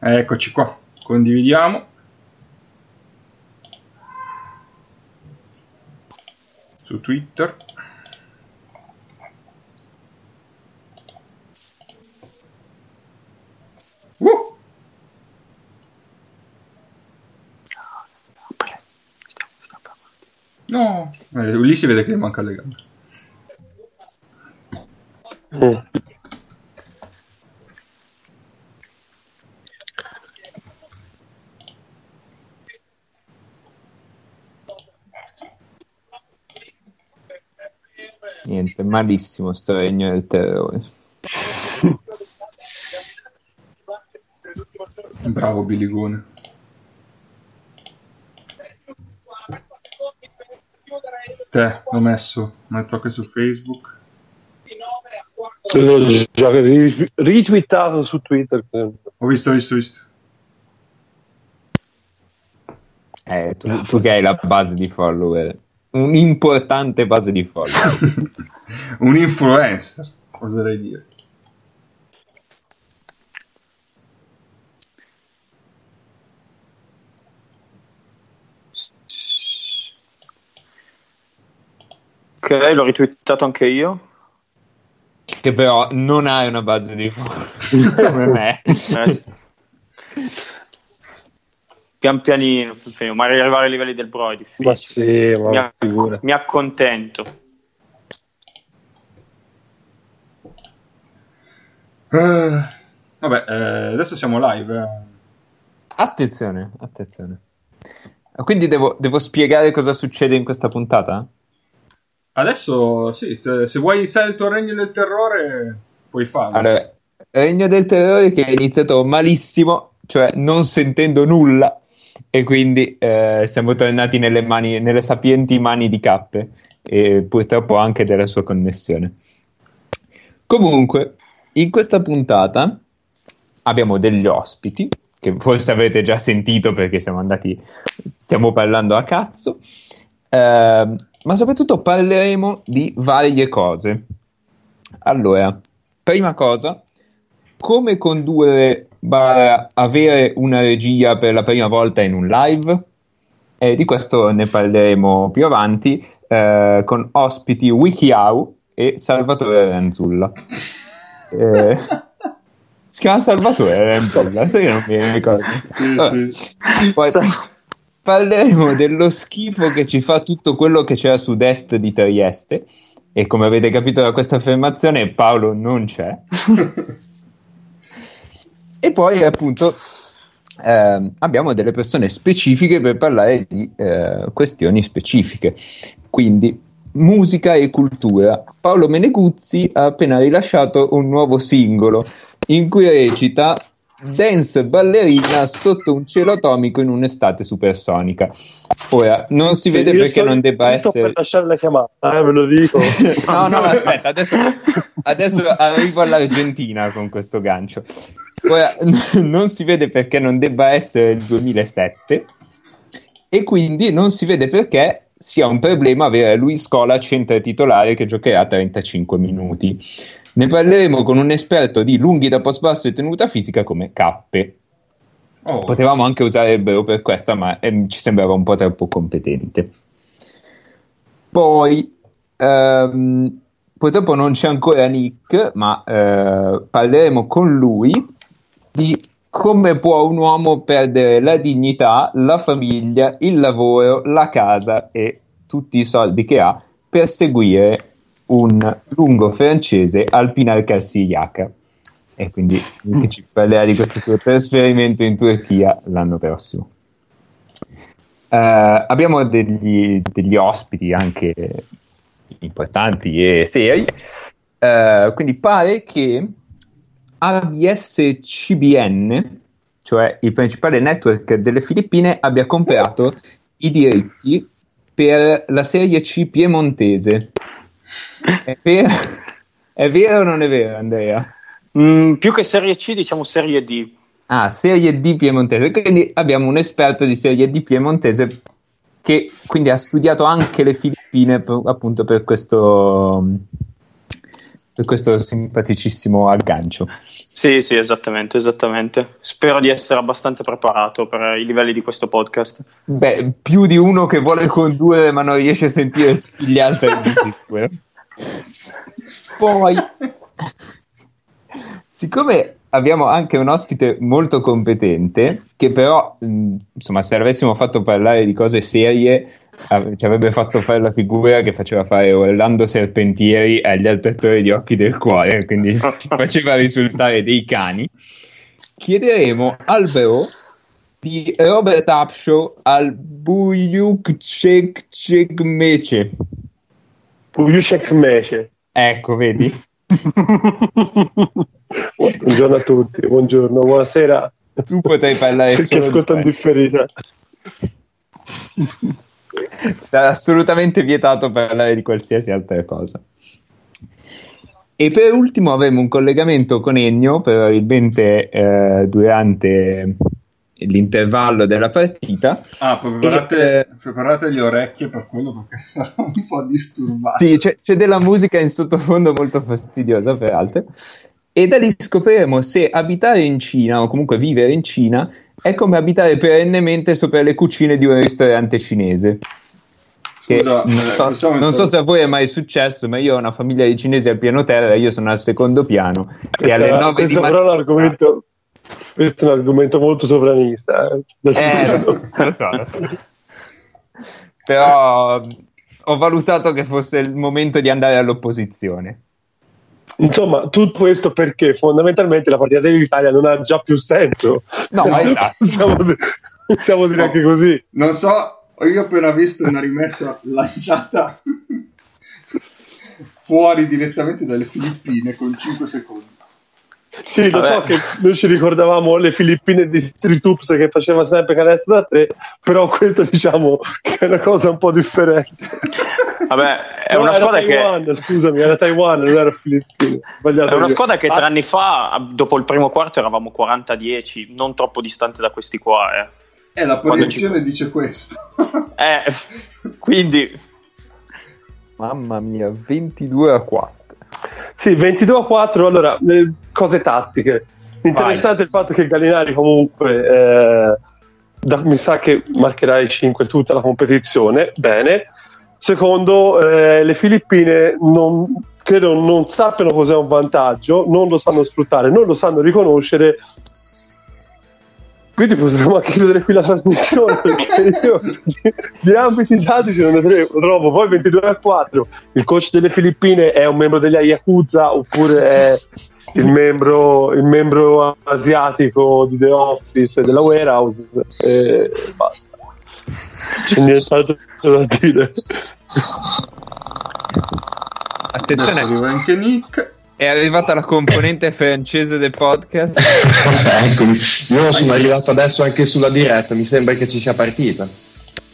Eccoci qua, condividiamo. Su Twitter. No, eh, lì si vede che manca le gambe. Mm. Niente, malissimo sto regno del terrore. Bravo Biligone. Te, l'ho messo, metto anche su Facebook. L'ho già ri- ritwittato su Twitter. Ho visto, ho visto, ho visto. Eh, tu, tu che hai la base di follower, un'importante base di follower. Un influencer, oserei dire. Ok, l'ho ritwittato anche io. che però non hai una base di come me. Eh. Pian pianino, pian pianino, magari arrivare ai livelli del Bro è difficile. Ma sì, ma mi, acc- mi accontento. Eh, vabbè, eh, adesso siamo live. eh. Attenzione, attenzione. Quindi devo, devo spiegare cosa succede in questa puntata? Adesso, sì, se, se vuoi iniziare il tuo regno del terrore, puoi farlo. Allora, Regno del Terrore che è iniziato malissimo, cioè non sentendo nulla, e quindi eh, siamo tornati nelle, mani, nelle sapienti mani di Cappe, e purtroppo anche della sua connessione. Comunque, in questa puntata abbiamo degli ospiti, che forse avete già sentito perché siamo andati, stiamo parlando a cazzo, ehm, ma soprattutto parleremo di varie cose. Allora, prima cosa, come condurre barra avere una regia per la prima volta in un live? E di questo ne parleremo più avanti eh, con ospiti WikiHow e Salvatore Ranzulla. Eh, si chiama Salvatore Ranzulla, sai che non mi ricordo. Sì, Vabbè. sì. Poi parleremo dello schifo che ci fa tutto quello che c'è a sud-est di Trieste. E come avete capito da questa affermazione, Paolo non c'è. E poi, appunto, ehm, abbiamo delle persone specifiche per parlare di eh, questioni specifiche. Quindi, musica e cultura. Paolo Meneguzzi ha appena rilasciato un nuovo singolo in cui recita Dance ballerina sotto un cielo atomico in un'estate supersonica. Ora, non si vede Io perché sto- non debba io sto essere... per lasciare la chiamata, eh, ve lo dico. No, no, aspetta, adesso, adesso arrivo all'Argentina con questo gancio. Ora, non si vede perché non debba essere il 2007 e quindi non si vede perché sia un problema avere Luis Scola centro titolare che giocherà 35 minuti. Ne parleremo con un esperto di lunghi da post basso e tenuta fisica come Cappe. Oh, Potevamo anche usare il Bro per questa, ma ehm, ci sembrava un po' troppo competente. Poi, ehm, purtroppo non c'è ancora Nick, ma eh, parleremo con lui di come può un uomo perdere la dignità, la famiglia, il lavoro, la casa e tutti i soldi che ha per seguire un lungo francese al Pinar Carsigliaca. E quindi ci parlerà di questo suo trasferimento in Turchia l'anno prossimo. Eh, abbiamo degli, degli ospiti anche importanti e seri. Eh, quindi pare che ABS CBN, cioè il principale network delle Filippine, abbia comprato i diritti per la serie C piemontese. È vero, è vero o non è vero, Andrea? Mm, più che Serie C, diciamo Serie D. Ah, serie D piemontese. Quindi abbiamo un esperto di serie D piemontese che quindi ha studiato anche le Filippine appunto per questo, per questo simpaticissimo aggancio. Sì, sì, esattamente, esattamente. Spero di essere abbastanza preparato per i livelli di questo podcast. Beh, più di uno che vuole condurre ma non riesce a sentire tutti gli altri. Poi, siccome abbiamo anche un ospite molto competente, che però, insomma, se avessimo fatto parlare di cose serie, ci avrebbe fatto fare la figura che faceva fare Orlando Serpentieri agli altri attori di Occhi del Cuore, quindi faceva risultare dei cani. Chiederemo al bro di Robert Upshaw al Buyuk Cek Cek Mece. Pujushek Mece. Ecco, vedi? Buongiorno a tutti, buongiorno, buonasera. Tu potrai parlare Perché solo ascoltano questo. differita. Sarà assolutamente vietato parlare di qualsiasi altra cosa. E per ultimo avremo un collegamento con Ennio, probabilmente eh, durante l'intervallo della partita. Ah, preparate, E, eh, preparate le orecchie per quello perché sarà un po' disturbato. Sì, c'è, c'è della musica in sottofondo molto fastidiosa, peraltro. E da lì scopriremo se abitare in Cina, o comunque vivere in Cina, è come abitare perennemente sopra le cucine di un ristorante cinese. Che Scusa, non, eh, so, non so se a voi è mai successo, ma io ho una famiglia di cinesi al piano terra, io sono al secondo piano. E alle Questo, 9 di questo però è un mattina. argomento, questo è un argomento molto sovranista. eh. Eh, lo so, lo so. Però ho valutato che fosse il momento di andare all'opposizione. Insomma, tutto questo perché fondamentalmente la partita dell'Italia non ha già più senso. No, ma esatto. possiamo, possiamo dire anche così. Non so, io ho appena visto una rimessa lanciata fuori direttamente dalle Filippine con 5 secondi. Sì, lo Vabbè. so che noi ci ricordavamo le Filippine di Street Hoops che faceva sempre canestro da tre, però questo diciamo che è una cosa un po' differente. Vabbè, è No, una squadra che... Taiwan, scusami, era Taiwan, non era Filippine. Sbagliato È una io. squadra che Ah, tre anni fa, dopo il primo quarto, eravamo 40-10, non troppo distante da questi qua. Eh. E la proiezione dice questo. Eh, quindi, Mamma mia, 22 a 4. Sì, 22 a 4, allora, le cose tattiche. Interessante il fatto che Gallinari comunque eh, da- mi sa che marcherà i 5 tutta la competizione, bene. Secondo, eh, le Filippine non, credo non sappiano cos'è un vantaggio, non lo sanno sfruttare, non lo sanno riconoscere. Quindi potremmo anche chiudere qui la trasmissione perché io di, di ambiti tattici non ne trovo. Poi 22 a 4, il coach delle Filippine è un membro degli Yakuza oppure è il membro, il membro asiatico di The Office e della Warehouse e basta. C'è nient'altro da dire. Attenzione, arriva anche Nick. è arrivata la componente francese del podcast. Eccomi, io sono arrivato adesso anche sulla diretta, mi sembra che ci sia partita.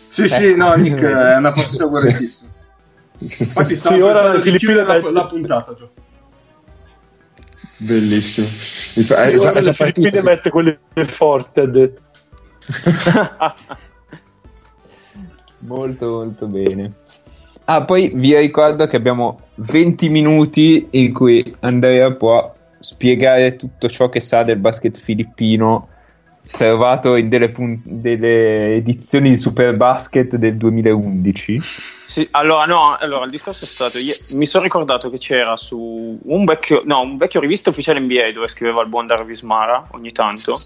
Sì, sì, no, Nick è una partita correttissima. Infatti stavo Sì, ora pensando le di chiudere Filippine- la, la puntata. Gio. Bellissimo. Mi fa- Sì, le Filippine mette quelle forti, ha detto. Molto molto bene. Ah, poi vi ricordo che abbiamo 20 minuti in cui Andrea può spiegare tutto ciò che sa del basket filippino trovato in delle, pun- delle edizioni di Superbasket del 2011. sì, allora, no, allora, il discorso è stato, ie- mi sono ricordato che c'era su un vecchio, no, un vecchio rivista ufficiale NBA dove scriveva il buon Darvis Mara ogni tanto,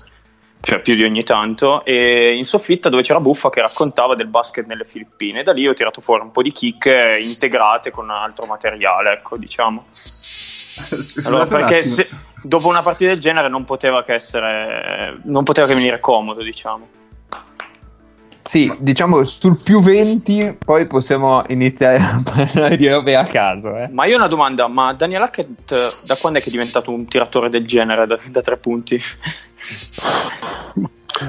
cioè più di ogni tanto, e in soffitta dove c'era Buffa che raccontava del basket nelle Filippine. Da lì ho tirato fuori un po' di chicche integrate con altro materiale, ecco, diciamo. Allora, perché se- dopo una partita del genere non poteva che essere, non poteva che venire comodo, diciamo. Sì, diciamo sul più 20, poi possiamo iniziare a parlare di robe a caso. Eh. Ma io ho una domanda, ma Daniel Hackett eh, da quando è che è diventato un tiratore del genere da, da tre punti?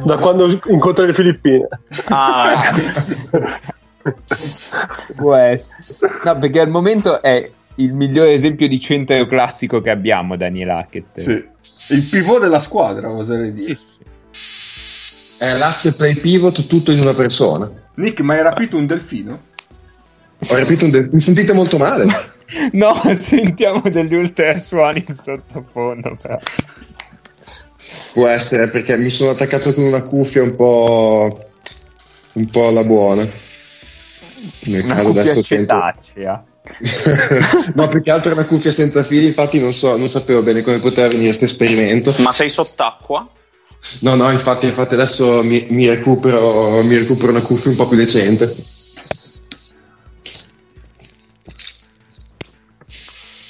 Da quando incontra le Filippine. Ah, ecco. Può essere. No, perché al momento è il migliore esempio di centro classico che abbiamo, Daniel Hackett. Sì. Il pivot della squadra, oserei dire. Sì, sì. È l'asse play pivot tutto in una persona. Nick, ma hai rapito un delfino? Ho rapito un del- Mi sentite molto male? No, sentiamo degli ultrasuoni in sottofondo. Però. Può essere perché mi sono attaccato con una cuffia un po'. un po' alla buona. Nel Una caso adesso sento- cetacea. no, più che altro è una cuffia senza fili, infatti non, so, non sapevo bene come poteva venire questo esperimento. Ma sei sott'acqua? No, no, infatti, infatti adesso mi, mi recupero, mi recupero una cuffia un po' più decente.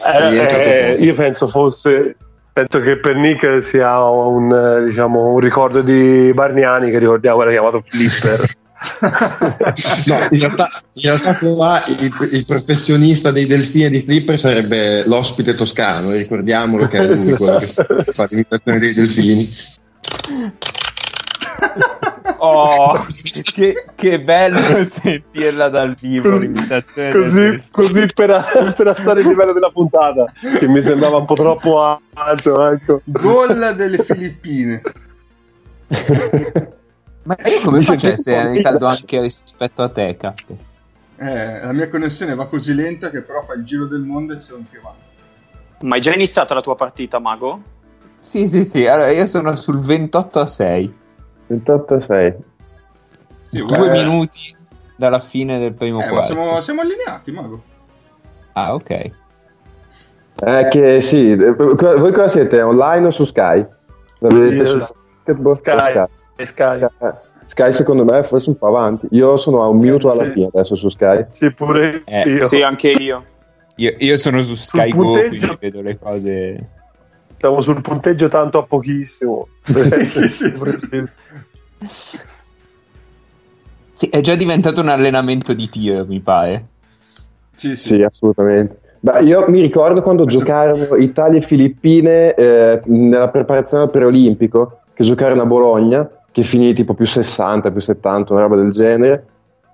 Eh, eh, io penso fosse penso che per Nick sia un, diciamo, un ricordo di Barniani che ricordiamo era chiamato Flipper No, in realtà, in realtà qua il, il professionista dei delfini dei flipper sarebbe l'ospite toscano, ricordiamolo che è lui quello che fa l'imitazione dei delfini. Oh, che, che bello sentirla dal vivo così, così, così per, per alzare il livello della puntata che mi sembrava un po' troppo alto ecco. Gol delle Filippine. Ma io come Mi faccio a essere in anche rispetto a te, cazzo? Eh, la mia connessione va così lenta che però fa il giro del mondo e sono più avanti. Ma hai già iniziato la tua partita, Mago? Sì, sì, sì, allora io sono sul 28 a 6. 28 a 6 Sì, Due eh, minuti dalla fine del primo Eh, quarto. siamo, siamo allineati, Mago. Ah, ok. Eh, che sì, eh, co- voi cosa siete? Online o su Sky? La vedete su Basketball o Sky Sky? Sky Eh, Sky secondo me è forse un po' avanti. Io sono a un minuto alla Sì. fine adesso su Sky. sì pure Eh, io Sì, anche io. Io, io sono su Sky Go, punteggio- quindi vedo le cose... Stavo sul punteggio tanto a pochissimo. Sì, sì. Sì, è già diventato un allenamento di tiro, mi pare. Sì, sì. Sì, assolutamente. Beh, io mi ricordo quando Questo- giocarono Italia e Filippine eh, nella preparazione al preolimpico, che giocarono a Bologna, che finì tipo più 60, più 70, una roba del genere.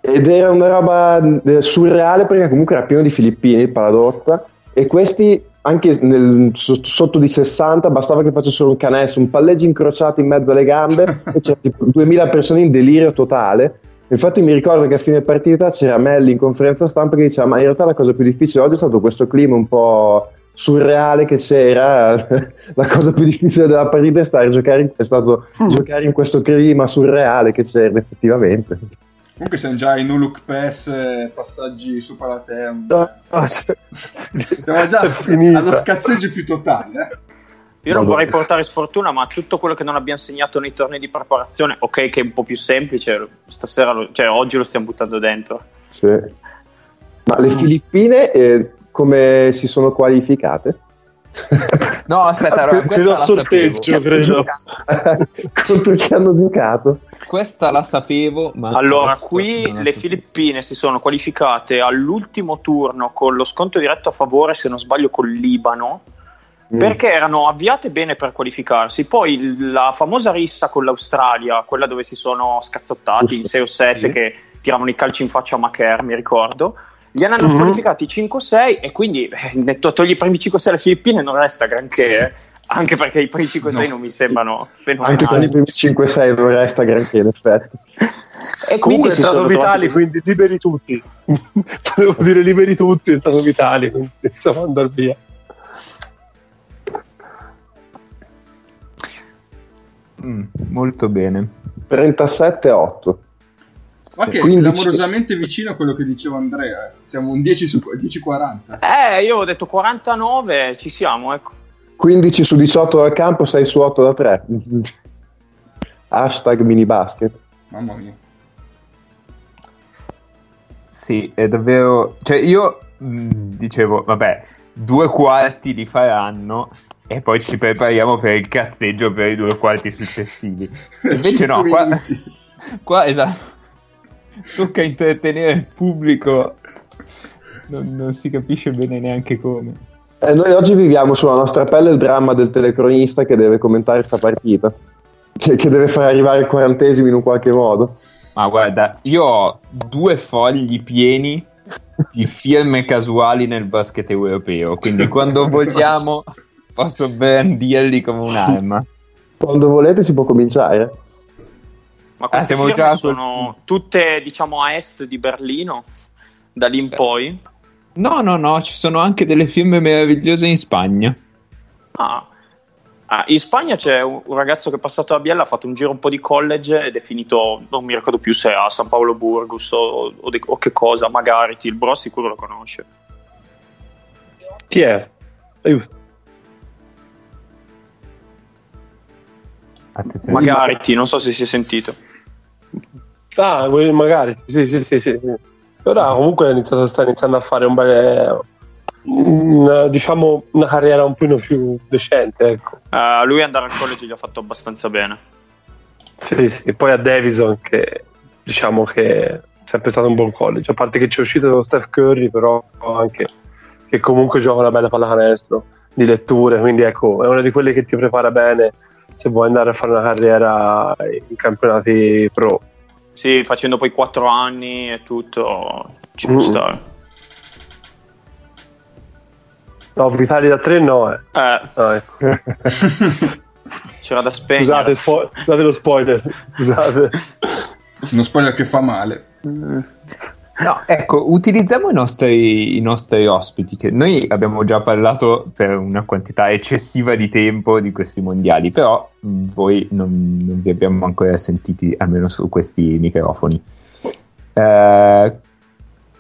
Ed era una roba eh, surreale perché comunque era pieno di filippini, paradozza, e questi anche nel- so- sotto di 60 bastava che facessero un canestro, un palleggio incrociato in mezzo alle gambe e c'erano tipo 2000 persone in delirio totale. Infatti mi ricordo che a fine partita c'era Melli in conferenza stampa che diceva ma in realtà la cosa più difficile oggi è stato questo clima un po' surreale che c'era, la cosa più difficile della partita è, stare giocare in, è stato giocare in questo clima surreale che c'era effettivamente. Comunque siamo già in look pass, eh, passaggi su Palatem. No, no, cioè, Siamo già allo scazzeggio più totale. Eh? Io non vorrei portare sfortuna, ma tutto quello che non abbiamo segnato nei tornei di preparazione, ok, che è un po' più semplice, stasera, lo- cioè oggi lo stiamo buttando dentro. Sì. Ma le Filippine eh, come si sono qualificate? No, aspetta, allora, per la sorteggio, sapevo. credo. Contro chi hanno giocato? Questa la sapevo, ma... Allora, qui le. Filippine si sono qualificate all'ultimo turno con lo sconto diretto a favore, se non sbaglio, col Libano, Mm. perché erano avviate bene per qualificarsi. Poi la famosa rissa con l'Australia, quella dove si sono scazzottati in 6 o 7 Sì. che tiravano i calci in faccia a Macher, mi ricordo. Li hanno Mhm. squalificati 5-6 e quindi eh, togli i primi 5-6 alle Filippine non resta granché, eh. Anche perché i primi 5-6 No. non mi sembrano fenomenali. Anche con i primi 5-6 non resta granché in effetti. E Comunque quindi è stato sono Vitali, trovati- quindi liberi tutti. Volevo dire liberi tutti, è stato Vitali, quindi insomma andare via. Mm, molto bene. 37-8. Ma che è 15. clamorosamente vicino a quello che diceva Andrea. eh. Siamo un 10 su 10-40. Eh, io ho detto 49, ci siamo, ecco. 15 su 18 dal campo, 6 su 8 da 3. Hashtag mini basket. Mamma mia. Sì, è davvero... Cioè, io mh, dicevo, vabbè, due quarti li faranno e poi ci prepariamo per il cazzeggio per i due quarti successivi. Invece no, qua, qua esatto. Tocca intrattenere il pubblico. Non, non si capisce bene neanche come. Eh, noi oggi viviamo sulla nostra pelle il dramma del telecronista che deve commentare sta partita. Che, che deve far arrivare il quarantesimo in un qualche modo. Ma guarda, io ho due fogli pieni di firme casuali nel basket europeo, quindi quando vogliamo posso brandirli come un'arma. Quando volete si può cominciare. Ma queste Ah, firme già- sono tutte, diciamo, a est di Berlino. da lì in poi? No, no, no, ci sono anche delle firme meravigliose in Spagna. Ah. Ah, in Spagna c'è un, un ragazzo che è passato a Biella, ha fatto un giro un po' di college ed è finito, non mi ricordo più se a San Paolo Burgos o, o de- o che cosa, magari il Bro sicuro lo conosce. Chi è? Aiuto. Attenzione. Magari non so se si è sentito. Ah, magari, sì, sì, sì, sì. Ora comunque iniziato, sta iniziando a fare un bel, un- diciamo, una carriera un po' più decente, ecco. Eh, lui andare al college gli ha fatto abbastanza bene. Sì, sì. Poi a Davison che diciamo che è sempre stato un buon college, a parte che c'è uscito con Steph Curry, però anche che comunque gioca una bella pallacanestro di letture, quindi ecco, è una di quelle che ti prepara bene se vuoi andare a fare una carriera in campionati pro. Sì, facendo poi 4 anni e tutto, ci può Mm. stare. No, Vitali da 3 no, eh. Eh, No, ecco. c'era da spegnere. Scusate, spo- scusate lo spoiler, scusate. Uno spoiler che fa male. No, ecco, utilizziamo i nostri, i nostri ospiti, che noi abbiamo già parlato per una quantità eccessiva di tempo di questi mondiali, però voi non, non vi abbiamo ancora sentiti, almeno su questi microfoni. Eh,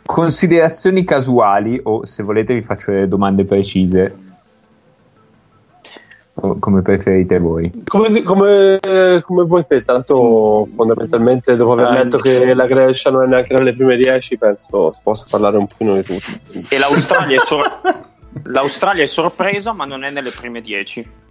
considerazioni casuali, o se volete vi faccio delle domande precise, come preferite voi. Come, come, come vuoi te, tanto fondamentalmente dopo aver letto che la Grecia non è neanche tra le prime 10, penso si possa parlare un pochino di tutto. E l'Australia è, sor- l'Australia è sorpresa, ma non è nelle prime 10.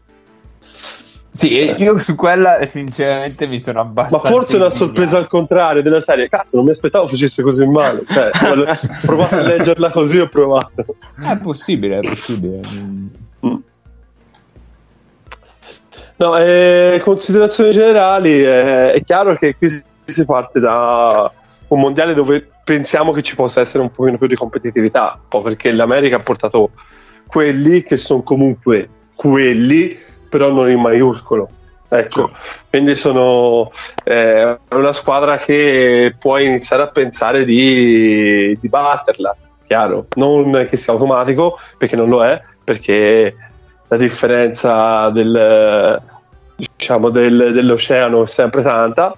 Sì, io su quella sinceramente mi sono Ma abbastanza... forse è una sorpresa al contrario della serie, cazzo, non mi aspettavo facesse così male. Cioè, ho provato a leggerla così, ho provato. È possibile, è possibile. Mm. No, eh, considerazioni generali, eh, è chiaro che qui si- parte da un mondiale dove pensiamo che ci possa essere un pochino più di competitività, un po' perché l'America ha portato quelli che sono comunque quelli, però non in maiuscolo. Ecco, quindi sono eh, una squadra che puoi iniziare a pensare di, di batterla, chiaro, non che sia automatico, perché non lo è, perché la differenza del, diciamo, del- dell'oceano è sempre tanta,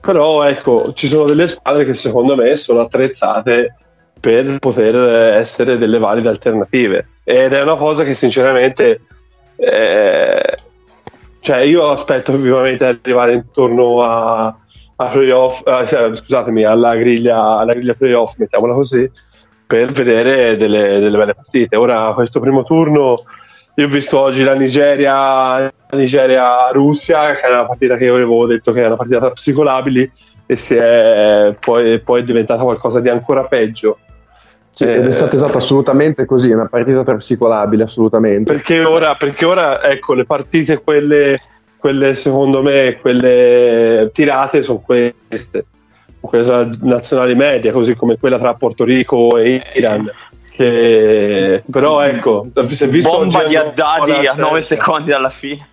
però ecco, ci sono delle squadre che secondo me sono attrezzate per poter essere delle valide alternative ed è una cosa che sinceramente eh, cioè io aspetto vivamente arrivare intorno a, a playoff, eh, scusatemi, alla griglia, alla griglia playoff, mettiamola così, per vedere delle, delle belle partite. Ora, questo primo turno, io ho visto oggi la Nigeria, Nigeria-Russia, che è una partita che io avevo detto che era una partita tra psicolabili, e si è poi, poi è diventata qualcosa di ancora peggio. Sì, Eh, ed è stato esatto assolutamente così, una partita tra psicolabili, assolutamente. perché ora, perché ora ecco le partite quelle, quelle secondo me quelle tirate sono queste quelle nazionali media così come quella tra Porto Rico e Iran che però ecco si è visto Bomba di Haddadi a certa. 9 secondi dalla fine.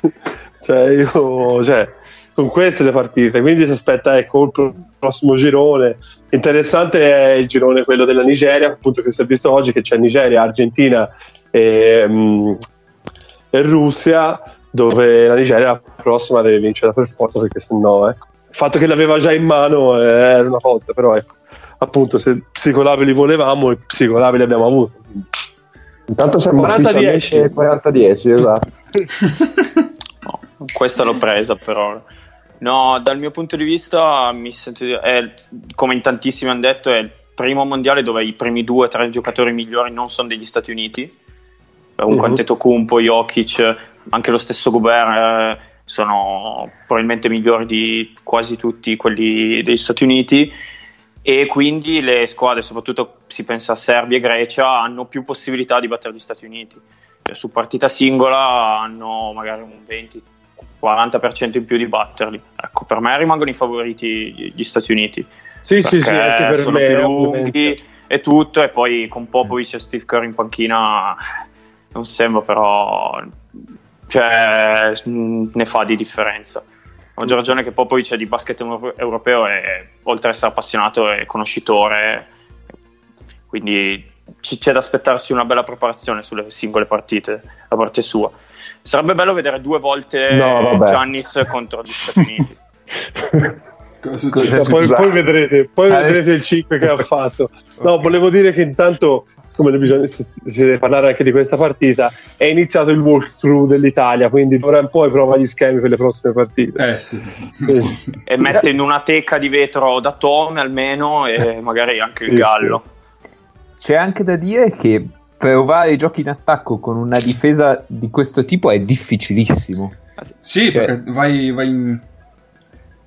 cioè io cioè, sono queste le partite quindi si aspetta ecco il pro- prossimo girone interessante è il girone quello della Nigeria appunto che si è visto oggi che c'è Nigeria, Argentina e, mm, e Russia dove la Nigeria la prossima deve vincere per forza perché sennò ecco. il fatto che l'aveva già in mano eh, era una cosa però ecco appunto se psicolabili volevamo i psicolabili abbiamo avuto Intanto siamo 40-10. ufficialmente 40-10, esatto. No, questa l'ho presa però. No, dal mio punto di vista, mi sento, di- è, come in tantissimi hanno detto, è il primo mondiale dove i primi due o tre giocatori migliori non sono degli Stati Uniti. Comunque Mhm. Antetokounmpo, Jokic, anche lo stesso Gobert eh, sono probabilmente migliori di quasi tutti quelli degli Stati Uniti e quindi le squadre, soprattutto si pensa a Serbia e Grecia, hanno più possibilità di battere gli Stati Uniti. Cioè, su partita singola hanno magari un 20-40% in più di batterli. Ecco, per me rimangono i favoriti gli Stati Uniti. sì sì sì anche per sono me più lunghi e tutto, e poi con Popovic e Steve Curry in panchina non sembra però cioè, ne fa di differenza. Maggior ragione che Popovic di basket euro- europeo e oltre ad essere appassionato è conoscitore, quindi c'è da aspettarsi una bella preparazione sulle singole partite da parte sua. Sarebbe bello vedere due volte No. Giannis contro gli Stati Uniti. Poi, poi vedrete, poi Ah, vedrete il 5 che ha fatto. No, volevo dire che intanto, come ne bisogna, si deve parlare anche di questa partita, è iniziato il walkthrough dell'Italia, quindi d'ora in poi prova gli schemi per le prossime partite. Eh sì. E mette in una teca di vetro da Tom almeno e magari anche il gallo. C'è anche da dire che provare i giochi in attacco con una difesa di questo tipo è difficilissimo. Sì, Cioè- perché vai, vai in...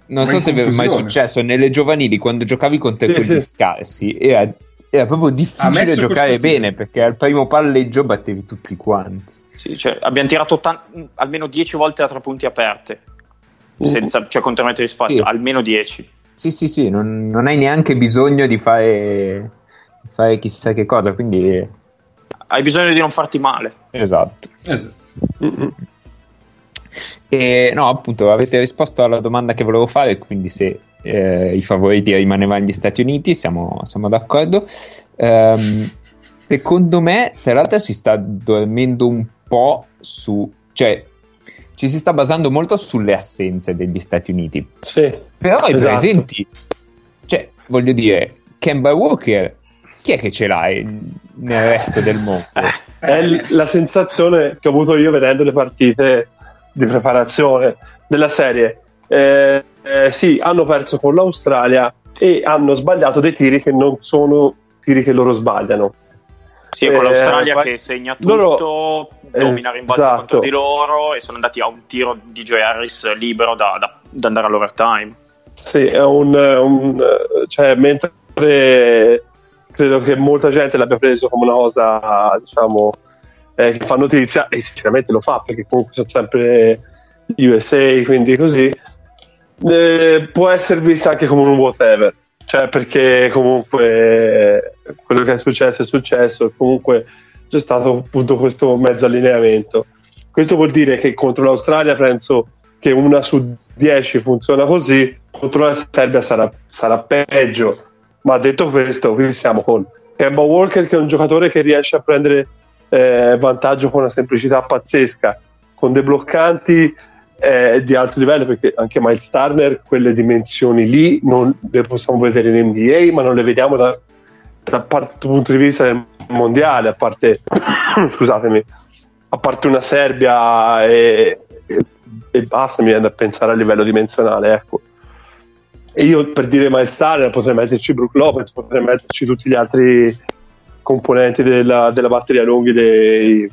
Non so se vi è mai successo nelle giovanili quando giocavi contro Sì, quelli sì. scarsi era, era proprio difficile giocare bene perché al primo palleggio battevi tutti quanti. Sì, cioè, abbiamo tirato tan- almeno 10 volte a tre punti aperte, senza, cioè con metri di spazio, Sì. almeno 10. Sì, sì, sì, non, non hai neanche bisogno di fare, fare chissà che cosa, quindi Hai bisogno di non farti male. esatto. Esatto. Mm-mm. E no, appunto, avete risposto alla domanda che volevo fare, quindi se eh, i favoriti rimanevano negli Stati Uniti, siamo, siamo d'accordo. Ehm, secondo me, tra l'altro, si sta dormendo un po' su... cioè, ci si sta basando molto sulle assenze degli Stati Uniti. Sì. Però i Esatto. presenti, cioè, voglio dire, Kemba Walker, chi è che ce l'ha in- nel resto del mondo? È l- la sensazione che ho avuto io vedendo le partite di preparazione della serie. Eh, eh, sì, hanno perso con l'Australia e hanno sbagliato dei tiri che non sono tiri che loro sbagliano. Sì, con Eh, l'Australia fa- che segna tutto, loro- domina rimbalzi esatto. contro di loro e sono andati a un tiro di Joe Harris libero da, da- da andare all'overtime. Sì, è un, un- cioè, mentre credo che molta gente l'abbia preso come una cosa, diciamo, eh, che fa notizia, e sinceramente lo fa perché comunque sono sempre USA, quindi così, eh, può essere vista anche come un whatever, cioè perché comunque quello che è successo è successo e comunque c'è stato appunto questo mezzo allineamento. Questo vuol dire che contro l'Australia penso che una su dieci funziona così, contro la Serbia sarà, sarà peggio. Ma detto questo, qui siamo con Kemba Walker, che è un giocatore che riesce a prendere eh, vantaggio con una semplicità pazzesca, con dei bloccanti eh, di alto livello, perché anche Miles Turner, quelle dimensioni lì, non le possiamo vedere in NBA, ma non le vediamo da, dal punto di vista del mondiale, a parte, scusatemi, a parte una Serbia e, e, e basta, mi viene da pensare a livello dimensionale, ecco. E io per dire Miles Turner potrei metterci Brook Lopez, potrei metterci tutti gli altri componenti della, della batteria lunghi dei,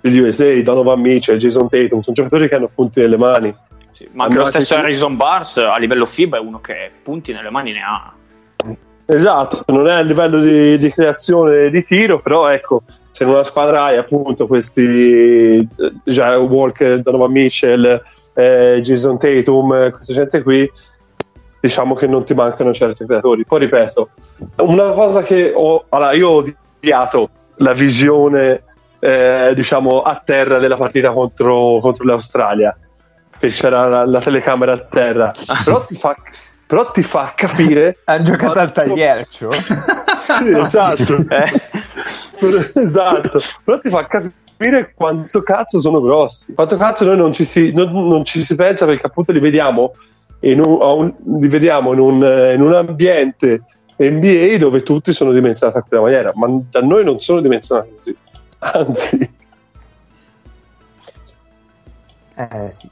degli USA, Donovan Mitchell, Jason Tatum, sono giocatori che hanno punti nelle mani. Sì, ma anche lo stesso Harrison Barnes a livello FIBA è uno che punti nelle mani ne ha. Esatto, non è a livello di, di creazione di tiro, però ecco, se in una squadra hai appunto questi eh, già Walker, Donovan Mitchell, eh, Jason Tatum, eh, questa gente qui, diciamo che non ti mancano certi creatori. Poi ripeto, una cosa che ho, allora, io ho odiato la visione, eh, diciamo, a terra della partita contro, contro l'Australia, che c'era la, la telecamera a terra, però ti fa, però ti fa capire Ha giocato al quanto- tagliercio? sì, esatto. Eh? esatto. Però ti fa capire quanto cazzo sono grossi. Quanto cazzo noi non ci si, non, non ci si pensa perché appunto li vediamo in un, un- li vediamo in un, eh, in un ambiente NBA dove tutti sono dimensionati a quella maniera, ma da noi non sono dimensionati così. Anzi, Eh sì.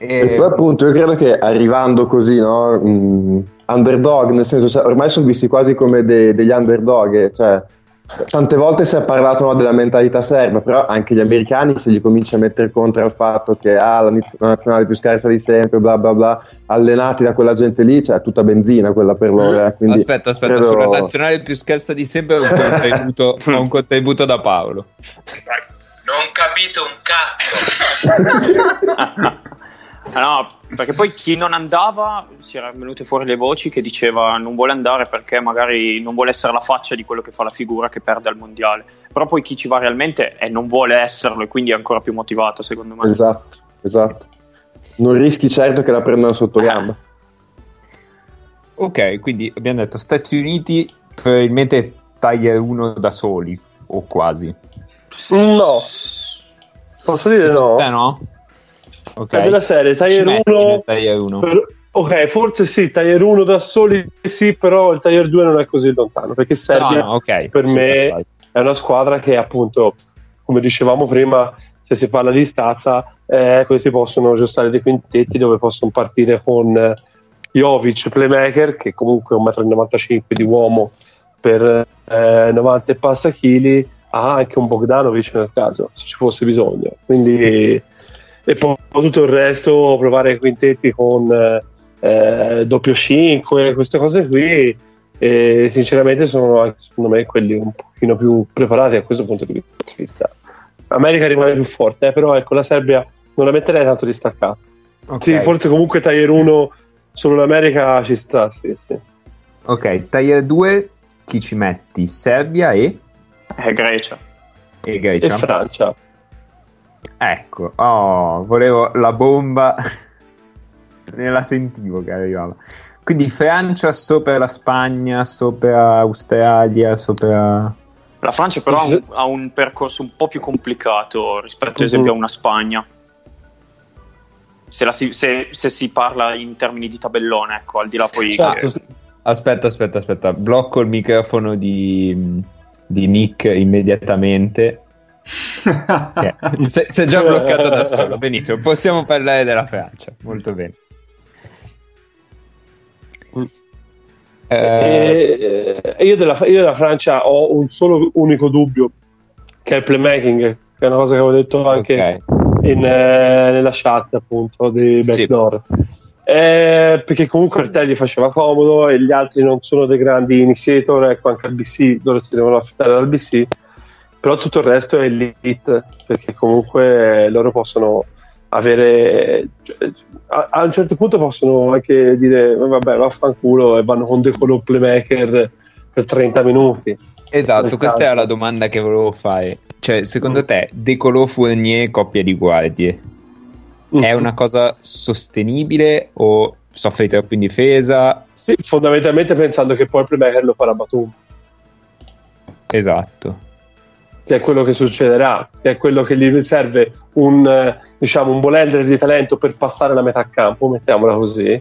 E poi appunto io credo che arrivando così, no, mh, underdog, nel senso, cioè, ormai sono visti quasi come de- degli underdog, e, cioè, tante volte si è parlato no, della mentalità serba, però anche gli americani se gli cominci a mettere contro al fatto che ah, la, nazionale più scarsa di sempre, bla bla bla, allenati da quella gente lì, cioè è tutta benzina quella per loro. eh, quindi aspetta, aspetta, credo- sulla nazionale più scarsa di sempre ho un contributo, ho un contributo da Paolo. Non capite un cazzo. No, perché poi chi non andava si erano venute fuori le voci che diceva non vuole andare perché magari non vuole essere la faccia di quello che fa la figura che perde al mondiale. Però poi chi ci va realmente e non vuole esserlo e quindi è ancora più motivato, secondo me. Esatto, esatto. non rischi certo che la prendano sotto gamba. Ok, quindi abbiamo detto Stati Uniti probabilmente taglia 1 da soli, o quasi. No. Posso dire no? Eh no? Ok. È della serie, Tier metti 1 nel Tier 1. Per- ok, forse sì, Tier 1 da soli sì, però il Tier 2 non è così lontano, perché No, Serbia no, ok. per Super, me vai. è una squadra che appunto, come dicevamo prima, se si parla di stazza, eh, questi possono aggiustare dei quintetti dove possono partire con Jovic, playmaker, che comunque è 1,95 m di uomo per eh, 90 e passa chili, ha anche un Bogdanovic nel caso, se ci fosse bisogno. Quindi, e poi tutto il resto, provare quintetti con eh, eh, doppio 5, queste cose qui, e sinceramente sono anche secondo me quelli un pochino più preparati a questo punto di vista. America rimane più forte, eh, però ecco la Serbia non la metterei tanto distaccata. Ok. Sì, forse comunque Tier 1 solo l'America ci sta, sì, sì. Ok, Tier 2 chi ci metti? Serbia e, È Grecia. e E Grecia? Francia. Ecco, oh, volevo la bomba, ne la sentivo che arrivava. Quindi Francia sopra la Spagna, sopra Australia, sopra... La Francia però ha un, ha un percorso un po' più complicato rispetto ad esempio a una Spagna. Se, la si, se- se si parla in termini di tabellone, ecco, al di là poi... Certo, che- Aspetta, aspetta, aspetta, blocco il microfono di, di Nick immediatamente. Eh, si si è già bloccato da solo, benissimo, possiamo parlare della Francia, molto bene. Eh, E, e io, della, io della Francia ho un solo unico dubbio, che è il playmaking, che è una cosa che avevo detto anche ok. in, eh, nella chat appunto di Sì. Backdoor. Eh, perché comunque il gli faceva comodo e gli altri non sono dei grandi initiator, ecco anche al BC, loro si devono affidare dal BC, però tutto il resto è elite, perché comunque loro possono avere a, a un certo punto possono anche dire "Eh, vabbè vaffanculo e vanno con dei color playmaker per 30 minuti Esatto, questa era la domanda che volevo fare. Cioè, secondo te, Decolò Fournier coppia di guardie è una cosa sostenibile o soffre troppo in difesa? sì, fondamentalmente pensando che poi il playmaker lo farà Batum Esatto. Che è quello che succederà, che è quello che gli serve un, eh, diciamo, un blender di talento per passare la metà campo, mettiamola così.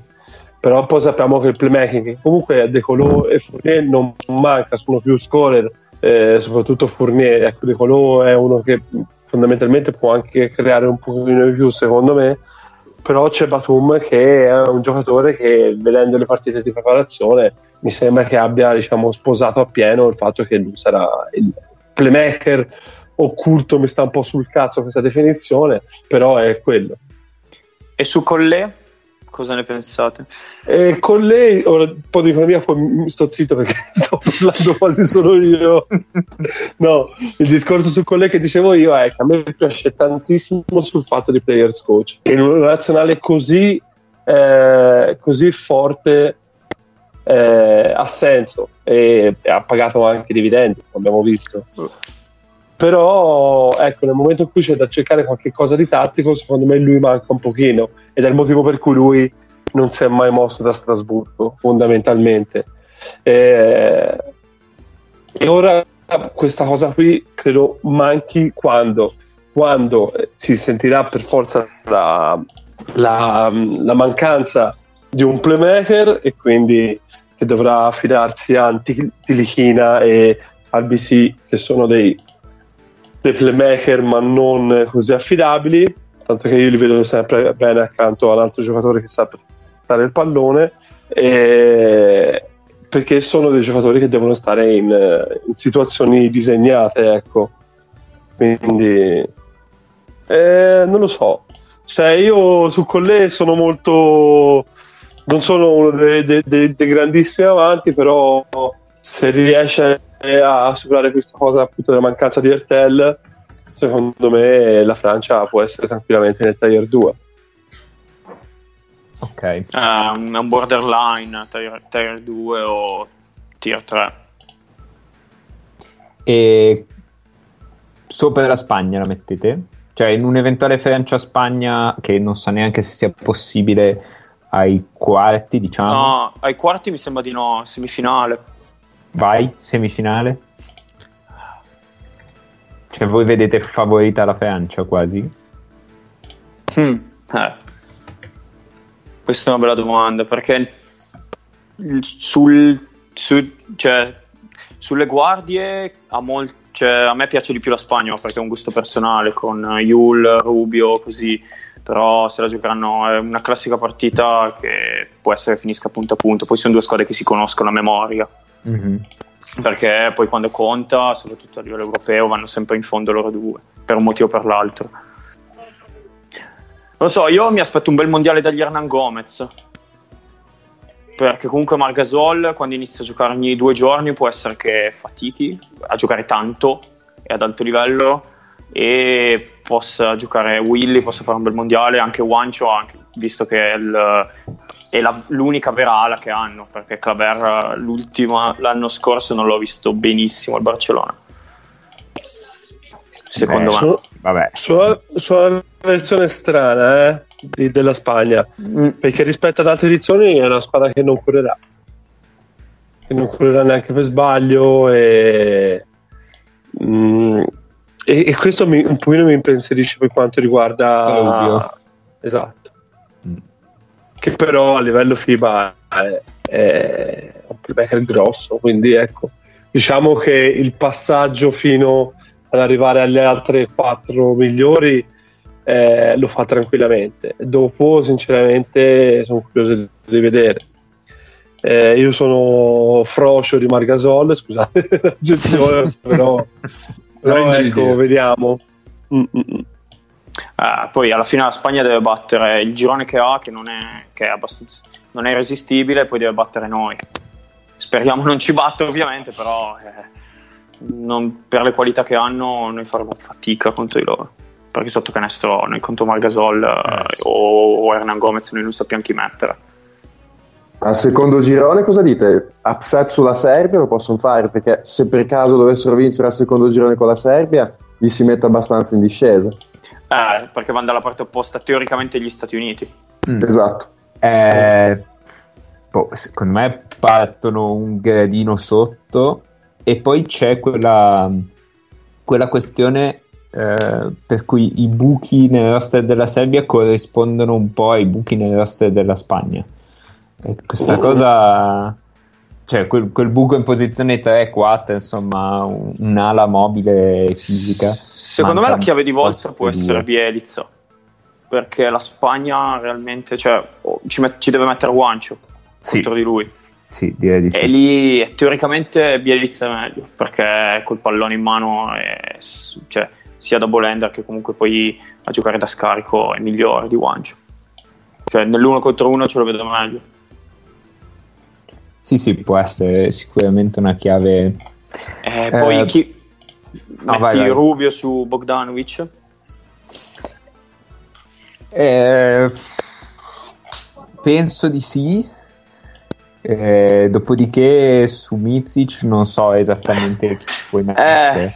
Però poi sappiamo che il playmaking, comunque De Colò e Fournier non manca, sono più scorer, eh, soprattutto Fournier. Ecco, De Colò è uno che fondamentalmente può anche creare un pochino di più, secondo me. Però c'è Batum che è un giocatore che, vedendo le partite di preparazione, mi sembra che abbia diciamo, sposato appieno il fatto che lui sarà il playmaker occulto, mi sta un po' sul cazzo questa definizione, però è quello. E su Collè, cosa ne pensate? E con lei, ora un po' di economia, poi sto zitto perché sto parlando quasi solo io. No, il discorso su con lei che dicevo io è che a me piace tantissimo sul fatto di players coach. In una nazionale così, eh, così forte eh, ha senso e, ha pagato anche dividendi, abbiamo visto. Però ecco, nel momento in cui c'è da cercare qualche cosa di tattico, secondo me lui manca un pochino ed è il motivo per cui lui non si è mai mosso da Strasburgo, fondamentalmente. Eh, e ora questa cosa qui credo manchi quando, quando si sentirà per forza la, la- la mancanza di un playmaker e quindi che dovrà affidarsi a Tilichina e al BC che sono dei, dei playmaker ma non così affidabili tanto che io li vedo sempre bene accanto all'altro giocatore che sa portare il pallone e- perché sono dei giocatori che devono stare in, in situazioni disegnate ecco. Quindi eh, non lo so. Cioè io su Collè sono molto non sono uno dei, dei- dei- dei grandissimi avanti però se riesce a superare questa cosa appunto della mancanza di Ertel secondo me la Francia può essere tranquillamente nel tier 2 Ok. Eh, un un borderline, tier, tier 2 o tier 3. E sopra la Spagna la mettete? Cioè, in un'eventuale Francia-Spagna, che non so neanche se sia possibile ai quarti, diciamo. No, ai quarti mi sembra di no, semifinale. Vai, semifinale. Cioè, voi vedete favorita la Francia quasi? Hmm, eh. Questa è una bella domanda perché sul, su- cioè, sulle guardie a, mol- cioè, a me piace di più la Spagna perché è un gusto personale con Yul, Rubio, così. Però se la giocheranno è una classica partita che può essere che finisca punto a punto. Poi sono due squadre che si conoscono a memoria Mhm. perché poi quando conta, soprattutto a livello europeo, vanno sempre in fondo loro due, per un motivo o per l'altro. Non so, io mi aspetto un bel mondiale dagli Hernan Gomez, perché comunque Margasol quando inizia a giocare ogni due giorni può essere che fatichi a giocare tanto e ad alto livello e possa giocare Willy, possa fare un bel mondiale, anche Wancho, anche- visto che è, il- è la- l'unica vera ala che hanno, perché Claver l'ultima, l'anno scorso non l'ho visto benissimo al Barcellona. Secondo Eh, me. Sono, Vabbè, sono una versione strana eh, di- della Spagna, Mm, perché rispetto ad altre edizioni è una squadra che non correrà. Che non correrà neanche per sbaglio e, mm, e, e questo mi, un pochino mi impensierisce per quanto riguarda... Ovvio. Esatto. Mm. Che però a livello FIBA è, è un playmaker grosso, quindi ecco, diciamo che il passaggio fino ad arrivare alle altre quattro migliori eh, lo fa tranquillamente. Dopo, sinceramente, sono curioso di, vedere. Eh, io sono frocio di Margasol, scusate l'aggezione, però, però ecco, l'idea. vediamo. Ah, poi alla fine la Spagna deve battere il girone che ha, che non è, che è abbastanza non è irresistibile, poi deve battere noi. Speriamo non ci batta, ovviamente, però eh, non- per le qualità che hanno, noi faremo fatica contro di loro. Perché sotto canestro noi contro Margasol eh, sì. o, o Hernan Gomez noi non sappiamo chi mettere. Al secondo girone cosa dite? Upset sulla Serbia lo possono fare perché se per caso dovessero vincere al secondo girone con la Serbia li si mette abbastanza in discesa. Eh, perché vanno dalla parte opposta, teoricamente gli Stati Uniti. Mm. Esatto. Eh, boh, secondo me partono un gradino sotto e poi c'è quella, quella questione eh, per cui i buchi nel roster della Serbia corrispondono un po' ai buchi nel roster della Spagna. E questa cosa, cioè quel, quel buco in posizione 3-4, insomma, un- un'ala mobile fisica. Secondo me la chiave di volta può essere. Bielizza. Perché la Spagna realmente cioè, oh, ci, met- ci deve mettere Guancio Sì. contro di lui. Sì, direi di sì. E lì teoricamente Bielizza è meglio perché col pallone in mano è- cioè, sia da Bolender che comunque poi a giocare da scarico è migliore di Guancio. Cioè nell'uno contro uno ce lo vedo meglio. Sì, sì, può essere sicuramente una chiave. E poi Eh, chi no, metti vai, vai. Rubio su Bogdanovic? Eh, penso di sì. Eh, dopodiché su Mizic non so esattamente chi puoi mettere. Eh.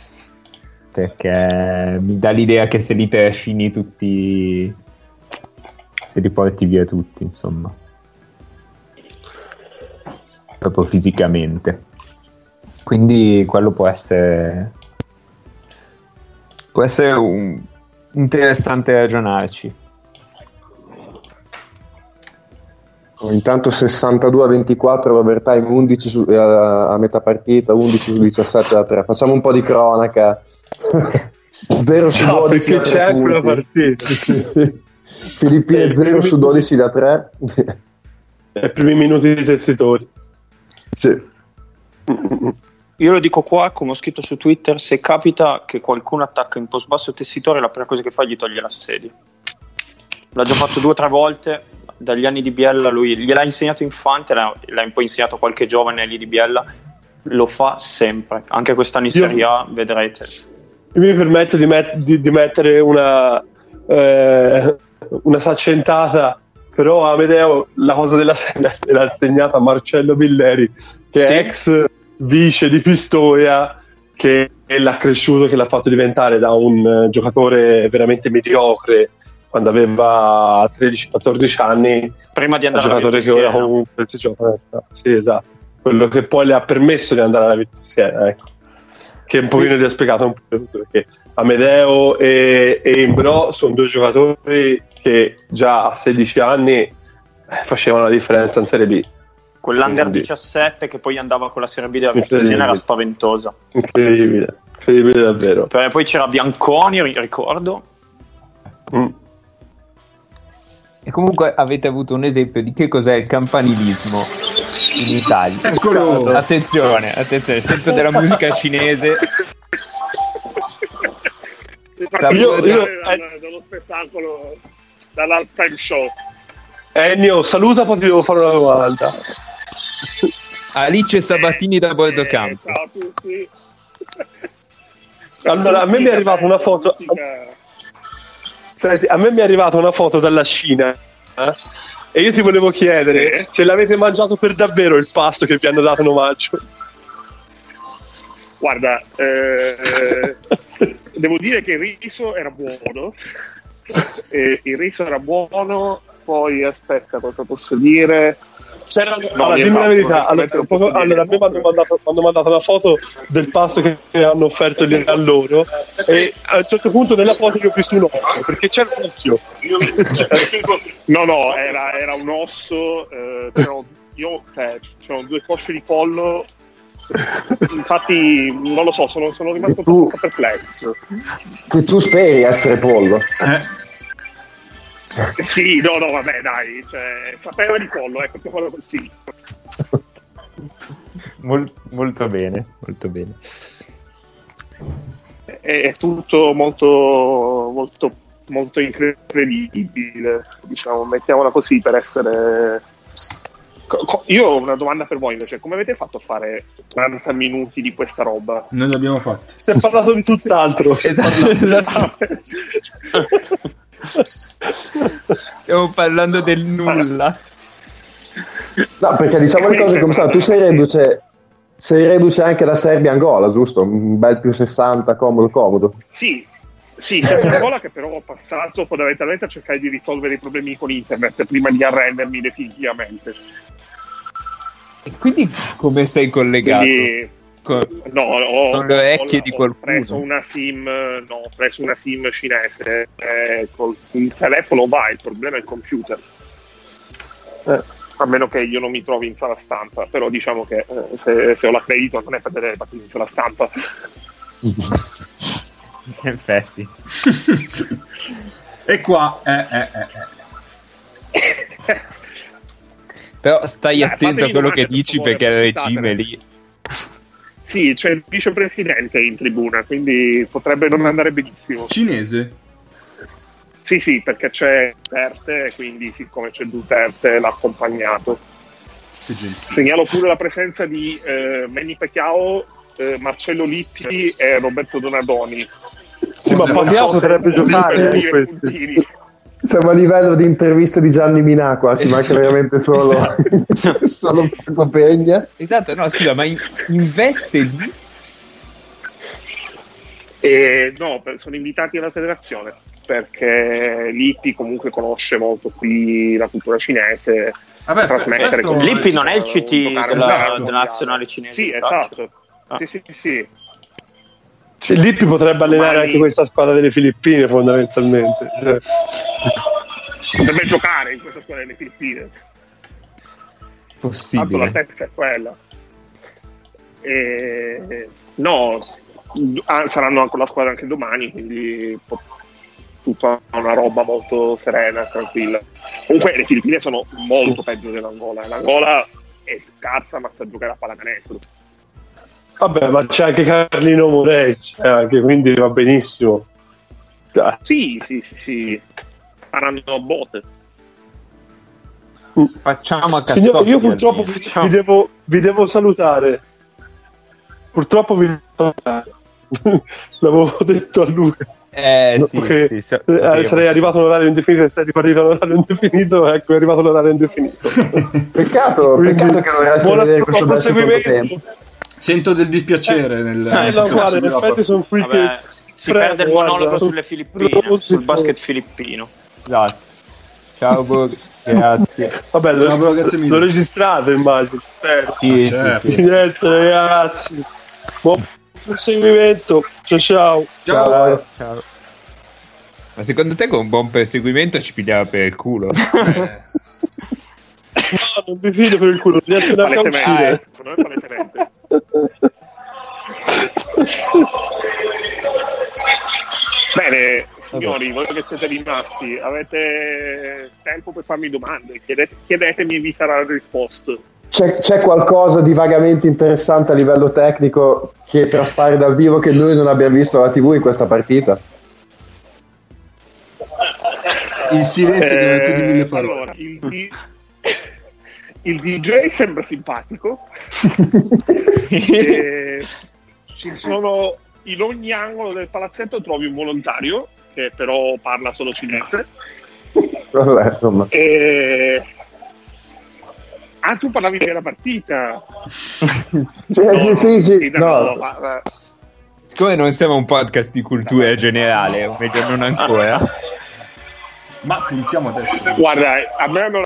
Perché mi dà l'idea che se li trascini tutti, se li porti via tutti, insomma. Proprio fisicamente. Quindi quello può essere. Può essere un- interessante ragionarci. Intanto 62 a 24 l'overtime 11 su- eh, a, a metà partita, 11 su 17 da 3. Facciamo un po' di cronaca. 0 su No, 12 perché c'è punti. partita. Sì. Filippine Eh, 0 su 12 da 3. Ai primi minuti di tessitori. Sì. Io lo dico qua, come ho scritto su Twitter, se capita che qualcuno attacca in post basso il tessitore, la prima cosa che fa è gli toglie la sedia. L'ha già fatto due o tre volte, dagli anni di Biella, lui gliel'ha insegnato Infante, l'ha, l'ha un po' insegnato qualche giovane lì di Biella, lo fa sempre, anche quest'anno in Serie A, vedrete. Io mi permetto di, met- di- di mettere una, eh, una saccentata, però Amedeo la cosa della sedia l'ha insegnata Marcello Billeri, che Sì. è ex vice di Pistoia, che l'ha cresciuto, che l'ha fatto diventare da un eh, giocatore veramente mediocre quando aveva 13-14 anni Prima di un andare alla giocatore che ora comunque si gioca sì esatto quello che poi le ha permesso di andare alla Virtus Siena ecco. che un pochino ti ha spiegato un po' tutto perché Amedeo e, e Imbro sono due giocatori che già a 16 anni eh, facevano la differenza in Serie B Quell'Under Quindi- 17 che poi andava con la Serie B della Virtus era spaventosa. incredibile incredibile davvero Poi poi c'era Bianconi, ri- ricordo. Mm. E comunque avete avuto un esempio di che cos'è il campanilismo in Italia. Eccolo. Attenzione, attenzione, sento della musica cinese. Io- io- dal- dallo spettacolo dall'halftime show Ennio saluta poi ti devo fare una domanda Alice Sabatini da Bordo Eh, Campo. ciao a tutti Allora, a me mi è arrivata una foto- Senti, a me mi è arrivata una foto dalla Cina eh, e io ti volevo chiedere Sì. se l'avete mangiato per davvero il pasto che vi hanno dato in omaggio. Guarda eh, devo dire che il riso era buono Eh, il riso era buono poi aspetta cosa posso dire C'era- No, allora, dimmi la verità. Allora, posso allora, a me mi hanno mandato, mandato una foto del pasto che hanno offerto lì a loro e a un certo punto nella foto io ho visto un occhio perché c'era un occhio. no no era, era un osso eh, c'erano, io, cioè, c'erano due cosce di pollo infatti non lo so sono, sono rimasto tu? un po' perplesso Che tu speri essere pollo. Eh, Sì, no, no, vabbè, dai, cioè, sapeva di pollo, ecco, quello così. Mol- molto bene, molto bene. È, è tutto molto, molto, molto incredibile, diciamo, mettiamola così per essere... Io ho una domanda per voi invece, come avete fatto a fare 40 minuti di questa roba? noi l'abbiamo fatto. Si è parlato di tutt'altro. Esatto, esatto. Stiamo parlando del nulla. No, perché diciamo le cose come stanno. Tu sei reduce, sei reduce anche da Serbia-Angola, giusto? Un bel più 60, comodo, comodo. Sì, sì, c'è una scuola che però ho passato fondamentalmente a cercare di risolvere i problemi con internet prima di arrendermi definitivamente. E quindi come sei collegato? Quindi, Con- No, ho, Con le orecchie ho- di ho qualcuno. preso una SIM, no, ho preso una SIM cinese. eh, col il telefono va, il problema è il computer. Eh, a meno che io non mi trovi in sala stampa, però diciamo che eh, se, se ho l'accredito non è per vedere partite in sala stampa. In effetti. e qua, eh, eh, eh, eh. Però stai Dai, attento a quello che dici perché il regime lì. Sì, c'è il vicepresidente in tribuna, quindi potrebbe non andare benissimo. Cinese? Sì, sì, perché c'è Duterte, quindi siccome c'è Duterte l'ha accompagnato. Segnalo pure la presenza di eh, Manny Pacquiao, eh, Marcello Litti e Roberto Donadoni. Sì, ma Pacquiao so potrebbe giocare per eh, questi. Siamo a livello di interviste di Gianni Minà qua, si manca veramente solo, solo Franco Pegna. Esatto, no, scusa, ma in, investe lì? E, no, sono invitati alla federazione perché Lippi comunque conosce molto qui la cultura cinese. Vabbè, Trasmettere perfetto. con- Lippi non è il CT della, esatto. della nazionale cinese. Sì, di esatto. Ah. Sì, sì, sì, Sì, Lippi potrebbe allenare anche questa squadra delle Filippine, fondamentalmente. Cioè, Potrebbe giocare in questa squadra delle Filippine. Tanto la Possibile. terza è quella. E, no, ah, saranno con la squadra anche domani, quindi tutta una roba molto serena, tranquilla. Comunque le Filippine sono molto peggio dell'Angola. L'Angola è scarsa, ma sa giocare a pallacanestro. Vabbè, ma c'è anche Carlino Morei, c'è anche, quindi va benissimo. Dai. Sì, sì, sì, sì. Faranno botte. Facciamo a Signore, cazzotti io purtroppo vi, vi devo, vi devo salutare. Purtroppo vi devo salutare. L'avevo detto a Luca. Eh No, sì, che, sì, sa- eh, sarei arrivato all'orario indefinito e sei ripartito all'orario indefinito. Ecco, è arrivato all'orario indefinito. Peccato, Quindi, peccato che dovreste buona- vedere questo bel tempo. Sento del dispiacere nel... Eh, no, guarda, in effetti sono qui Vabbè, che si frego, perde il guarda. monologo sulle Filippine, sul sì. basket filippino. Esatto. Ciao, Borg. Grazie. Vabbè, lo, No, però grazie mille. lo registrate, immagino. Spero. Sì, certo. sì, sì. Niente, ragazzi. Buon proseguimento. Ciao, ciao. Ciao. Ciao. Ma secondo te con un buon perseguimento ci pigliava per il culo? Eh, No, non mi fido per il culo. Mi appena Palesemente, uscire. Bene, signori, voi che siete rimasti, avete tempo per farmi domande? Chiedete- chiedetemi e vi sarà risposto. C'è, c'è qualcosa di vagamente interessante a livello tecnico che traspare dal vivo che noi non abbiamo visto alla TV in questa partita? il silenzio più di mille Eh, parole. allora, il, il DJ sembra simpatico. E ci sono in ogni angolo del palazzetto trovi un volontario che però parla solo cinese. Vabbè, insomma. E... Ah, tu parlavi della partita. Sì, sì, sì, sì, no, no. ma- Siccome non siamo un podcast di cultura generale, o meglio non ancora, Ma puntiamo adesso. Guarda, a me hanno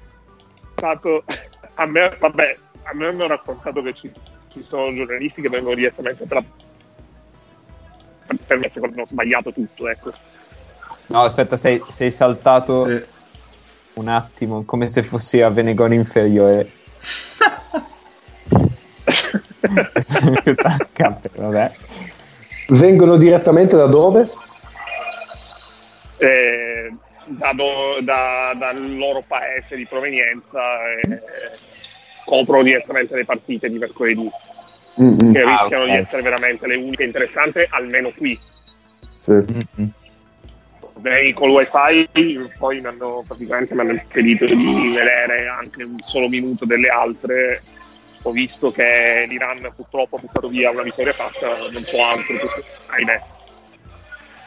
raccontato, a me, vabbè, a me hanno raccontato che ci, ci sono giornalisti che vengono direttamente la per me secondo me ho sbagliato tutto, ecco. no, aspetta, sei, sei saltato Sì. un attimo come se fossi a Venegone inferiore. Vengono direttamente da dove? Eh, da do- da- dal loro paese di provenienza e coprono direttamente le partite di mercoledì Mm, mm, che Ah, rischiano ok. di essere veramente le uniche interessanti almeno qui sì. Mm-mm. Beh, col wifi poi mi hanno praticamente mi hanno impedito di vedere anche un solo minuto delle altre ho visto che l'Iran purtroppo ha buttato via una vittoria fatta non so altro ahimè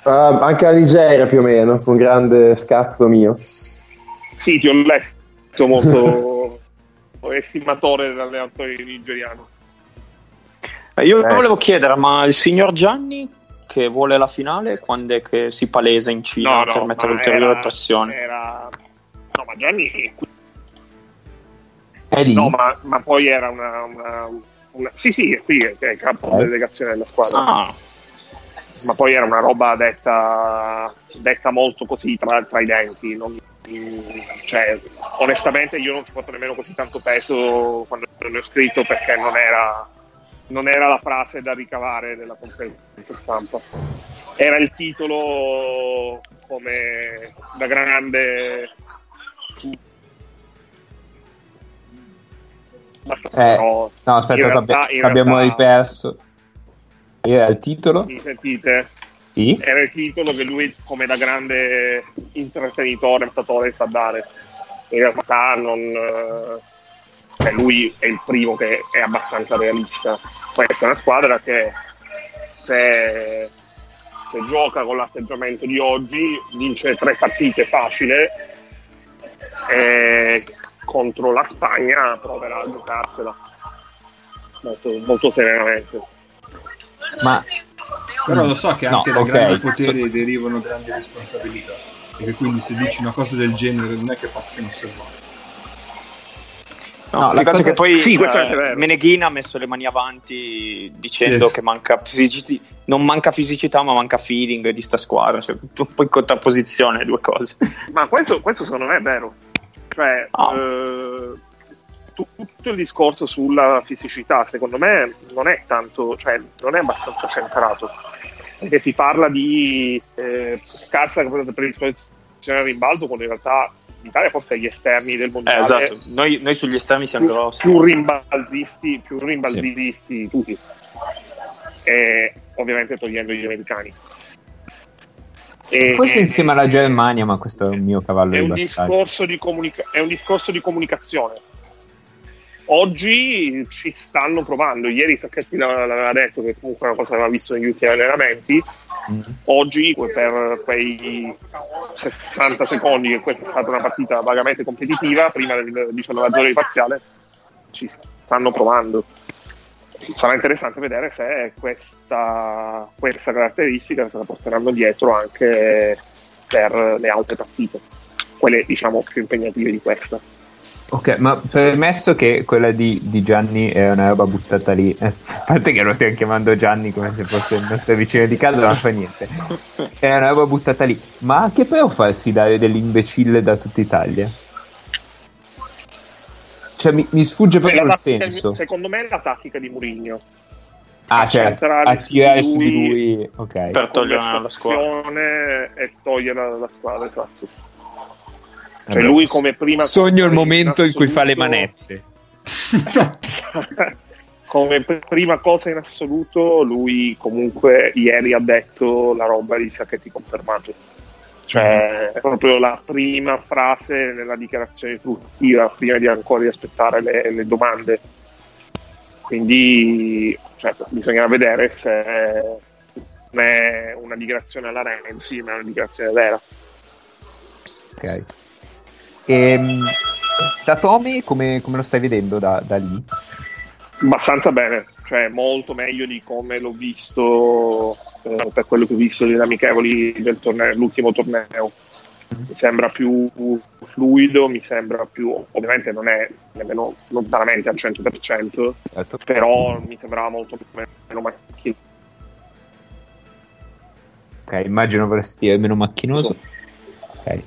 Ah, anche la Nigeria più o meno, con grande scazzo mio. sì ti ho letto molto estimatore dell'allenatore nigeriano Eh, Io Eh. volevo chiedere, ma il signor Gianni che vuole la finale, quando è che si palesa in Cina per mettere ulteriore era- pressione? era- no ma Gianni è qui È lì? no ma, ma poi era una, una- una- sì sì è qui è, è il capo Eh. delegazione della squadra Ah, ma poi era una roba detta, detta molto così tra, tra i denti. non- cioè, onestamente, io non ci ho fatto nemmeno così tanto peso quando ne ho scritto perché non era, non era la frase da ricavare della conferenza stampa. Era il titolo come da grande. Eh, No, aspetta, realtà- t'abbiamo realtà- riperso. Era il titolo? Mi sentite? Sì. era il titolo che lui come da grande intrattenitore, montatore sa dare in realtà non eh, cioè lui è il primo che è abbastanza realista questa è una squadra che se, se gioca con l'atteggiamento di oggi vince tre partite facile e contro la Spagna proverà a giocarsela molto, molto serenamente Ma Però lo so che No, anche da ok, grandi poteri so- derivano grandi responsabilità. E che quindi se dici una cosa del genere non è che passi inosservato. No, No, la cosa- che poi Sì, eh. Meneghina ha messo le mani avanti dicendo Sì. che manca fisici- non manca fisicità ma manca feeling di sta squadra, cioè, un po' in contrapposizione le due cose. Ma questo, questo secondo me è vero. Cioè, Ah. eh, tutto il discorso sulla fisicità, secondo me, non è tanto, cioè, non è abbastanza centrato. Perché si parla di eh, scarsa predisposizione al rimbalzo, quando in realtà l'Italia forse è agli esterni del Eh, mondiale esatto, noi, noi sugli esterni siamo più, grossi. più rimbalzisti, più rimbalzisti tutti. E ovviamente togliendo gli americani. E- forse insieme alla Germania, ma questo è un mio cavallo è di un, battaglia. discorso di comunica- è un discorso di comunicazione. Oggi ci stanno provando. Ieri Sacchetti l'aveva detto che comunque è una cosa che aveva visto negli ultimi allenamenti. Mm. Oggi, per quei 60 secondi, che questa è stata una partita vagamente competitiva, prima del 19 giorno di parziale, ci stanno provando. sarà interessante vedere se questa, questa caratteristica se la porteranno dietro anche per le altre partite, quelle diciamo più impegnative di questa. Ok, ma permesso che quella di, di Gianni è una roba buttata lì, eh, a parte che lo stiamo chiamando Gianni come se fosse il nostro vicino di casa, non fa niente. È una roba buttata lì, ma anche per farsi dare dell'imbecille da tutta Italia? Cioè, mi, mi sfugge proprio il senso. Secondo me è la tattica di Mourinho. Ah, certo, centrare a tirare su su di lui lui, ok. Per togliere la squadra. E togliere la, la squadra, esatto. Cioè lui come prima Sogno il momento in cui fa le manette. come pr- prima cosa in assoluto, lui comunque ieri ha detto la roba di Sacchetti confermato. Cioè, è proprio la prima frase nella dichiarazione istruttiva, prima di ancora di aspettare le, le domande. Quindi cioè, bisogna vedere se non è una dichiarazione alla Renzi, ma è una dichiarazione vera. Ok. Ehm, da Tommy come, come lo stai vedendo da, da lì? abbastanza bene, cioè molto meglio di come l'ho visto eh, per quello che ho visto degli amichevoli del torneo, l'ultimo torneo. Mi sembra più fluido, mi sembra più, ovviamente non è nemmeno lontanamente al 100%, Certo. però mi sembrava molto meno macchinoso. Ok, immagino vorresti dire meno macchinoso. Ok.